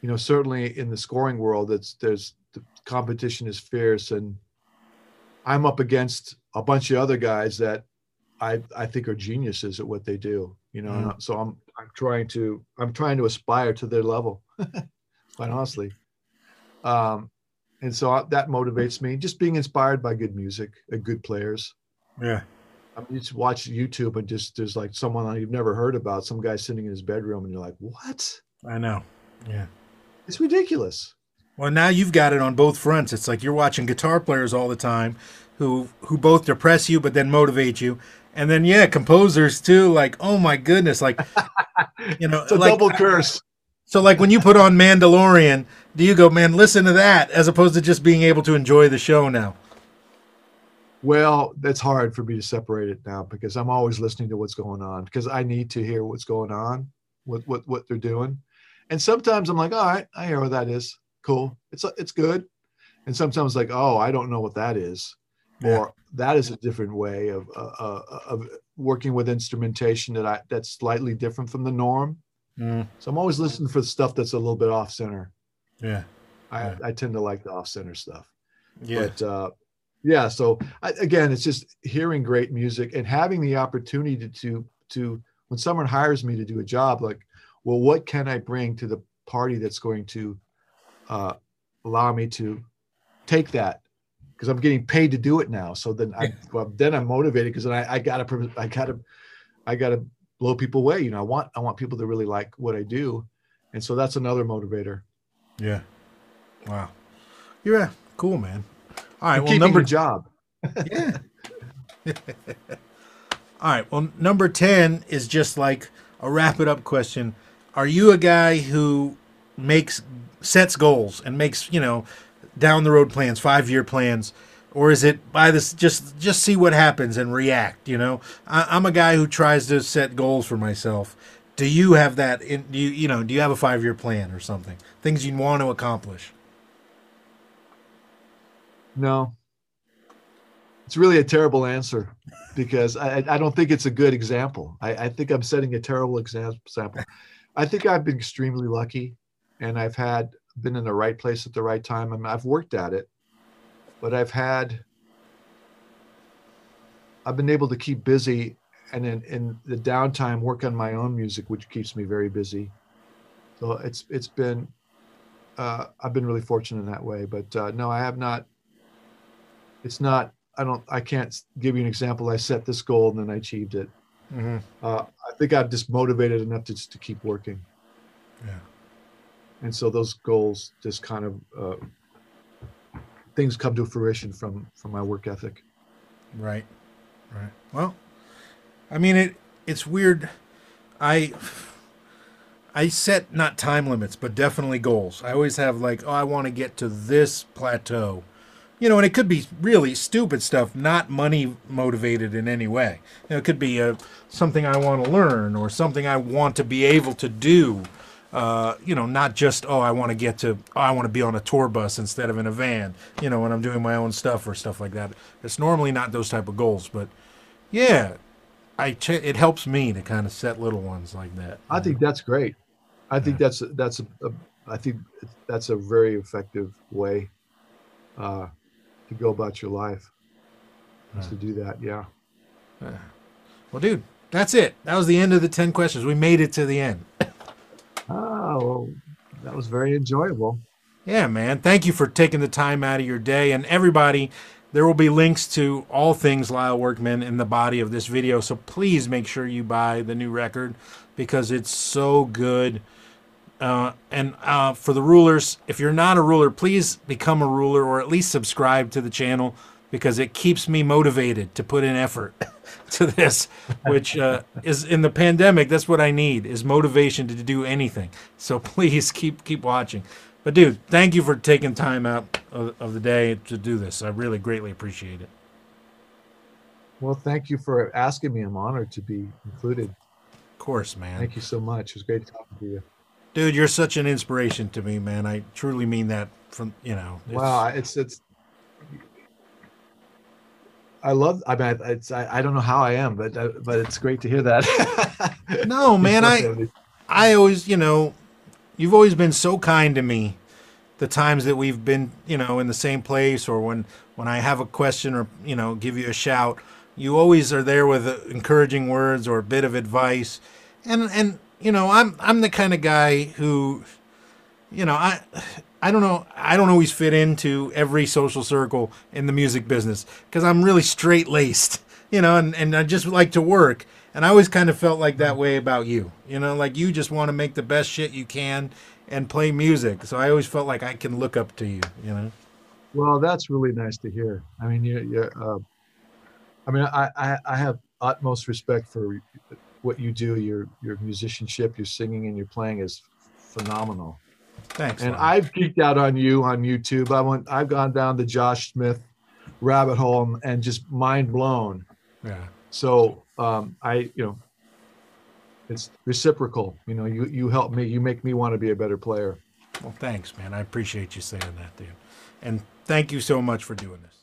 you know, certainly in the scoring world, it's there's the competition is fierce, and I'm up against a bunch of other guys that I I think are geniuses at what they do. You know, mm. so I'm I'm trying to I'm trying to aspire to their level, quite honestly. Um, and so that motivates me. Just being inspired by good music and good players.
Yeah.
I mean, you just watch YouTube and just there's like someone you've never heard about, some guy sitting in his bedroom, and you're like, what?
I know. Yeah.
It's ridiculous.
Well, now you've got it on both fronts. It's like you're watching guitar players all the time who who both depress you but then motivate you. And then yeah, composers too like, "Oh my goodness, like you know,
it's a
like,
double curse."
So like when you put on Mandalorian, do you go, "Man, listen to that," as opposed to just being able to enjoy the show now?
Well, that's hard for me to separate it now because I'm always listening to what's going on because I need to hear what's going on, what what what they're doing. And sometimes I'm like, all right, I hear what that is. Cool. It's it's good. And sometimes like, oh, I don't know what that is, yeah. or that is a different way of uh, uh, of working with instrumentation that I that's slightly different from the norm. Mm. So I'm always listening for stuff that's a little bit off center.
Yeah.
I,
yeah.
I tend to like the off center stuff.
Yeah.
But uh, yeah, so I, again, it's just hearing great music and having the opportunity to, to to when someone hires me to do a job, like well, what can I bring to the party that's going to uh, allow me to take that? Because I'm getting paid to do it now. So then I well, then I'm motivated because then I, I gotta I gotta I gotta blow people away. You know, I want I want people to really like what I do, and so that's another motivator.
Yeah. Wow. Yeah. Cool, man. All right.
well, number job.
yeah. All right. Well, number ten is just like a wrap it up question are you a guy who makes sets goals and makes you know down the road plans, five year plans, or is it by this just just see what happens and react? You know, I, am a guy who tries to set goals for myself. Do you have that? In, do you you know? Do you have a five year plan or something? Things you want to accomplish?
No. It's really a terrible answer because I, I don't think it's a good example. I, I think I'm setting a terrible example. I think I've been extremely lucky, and I've had been in the right place at the right time. I mean, I've worked at it, but I've had I've been able to keep busy, and in, in the downtime, work on my own music, which keeps me very busy. So it's it's been uh, I've been really fortunate in that way. But uh, no, I have not. It's not. I don't. I can't give you an example. I set this goal and then I achieved it. Mm-hmm. Uh, I think I'm just motivated enough to just to keep working.
Yeah.
And so those goals just kind of uh, things come to fruition from from my work ethic.
Right. Right. Well, I mean it. It's weird. I. I set not time limits, but definitely goals. I always have like, oh, I want to get to this plateau you know, and it could be really stupid stuff, not money motivated in any way. You know, it could be a, uh, something I want to learn or something I want to be able to do. Uh, you know, not just oh, I want to get to, oh, I want to be on a tour bus instead of in a van. You know, when I'm doing my own stuff or stuff like that. It's normally not those type of goals, but yeah, I ch- it helps me to kind of set little ones like that.
I think that's great. I think that's that's a, a I think that's a very effective way uh, to go about your life. Is to hmm. do that, yeah.
Well, dude, that's it. That was the end of the ten questions. We made it to the end.
Oh, well, that was very enjoyable.
Yeah, man. Thank you for taking the time out of your day. And everybody, there will be links to all things Lyle Workman in the body of this video. So please make sure you buy the new record because it's so good. Uh, and uh, for the rulers, if you're not a ruler, please become a ruler or at least subscribe to the channel because it keeps me motivated to put in effort to this, which uh, is in the pandemic. That's what I need is motivation to do anything. So please keep keep watching. But dude, thank you for taking time out of, of the day to do this. I really greatly appreciate it.
Well, thank you for asking me. I'm honored to be included.
Of course, man.
Thank you so much. It was great talking to you.
Dude, you're such an inspiration to me, man. I truly mean that from, you know. it's-
Wow, it's it's. I love. I mean, it's. I, I don't know how I am, but uh, but it's great to hear that.
No, man, I I always, you know, you've always been so kind to me. The times that we've been, you know, in the same place, or when when I have a question, or you know, give you a shout, you always are there with encouraging words or a bit of advice, and and you know, I'm I'm the kind of guy who, you know, I. I don't know. I don't always fit into every social circle in the music business because I'm really straight laced, you know, and, and I just like to work. And I always kind of felt like that way about you, you know, like you just want to make the best shit you can and play music. So I always felt like I can look up to you, you know.
Well, that's really nice to hear. I mean, you, you uh, I mean, I, I, I have utmost respect for what you do. Your your musicianship, your singing, and your playing is phenomenal.
Thanks.
And
Lon.
I've geeked out on you on YouTube. I went, I've gone down the Josh Smith rabbit hole and just mind blown.
yeah.
So um, I, you know, it's reciprocal. You know, you you help me. You make me want to be a better player.
Well, thanks, man. I appreciate you saying that, dude. And thank you so much for doing this.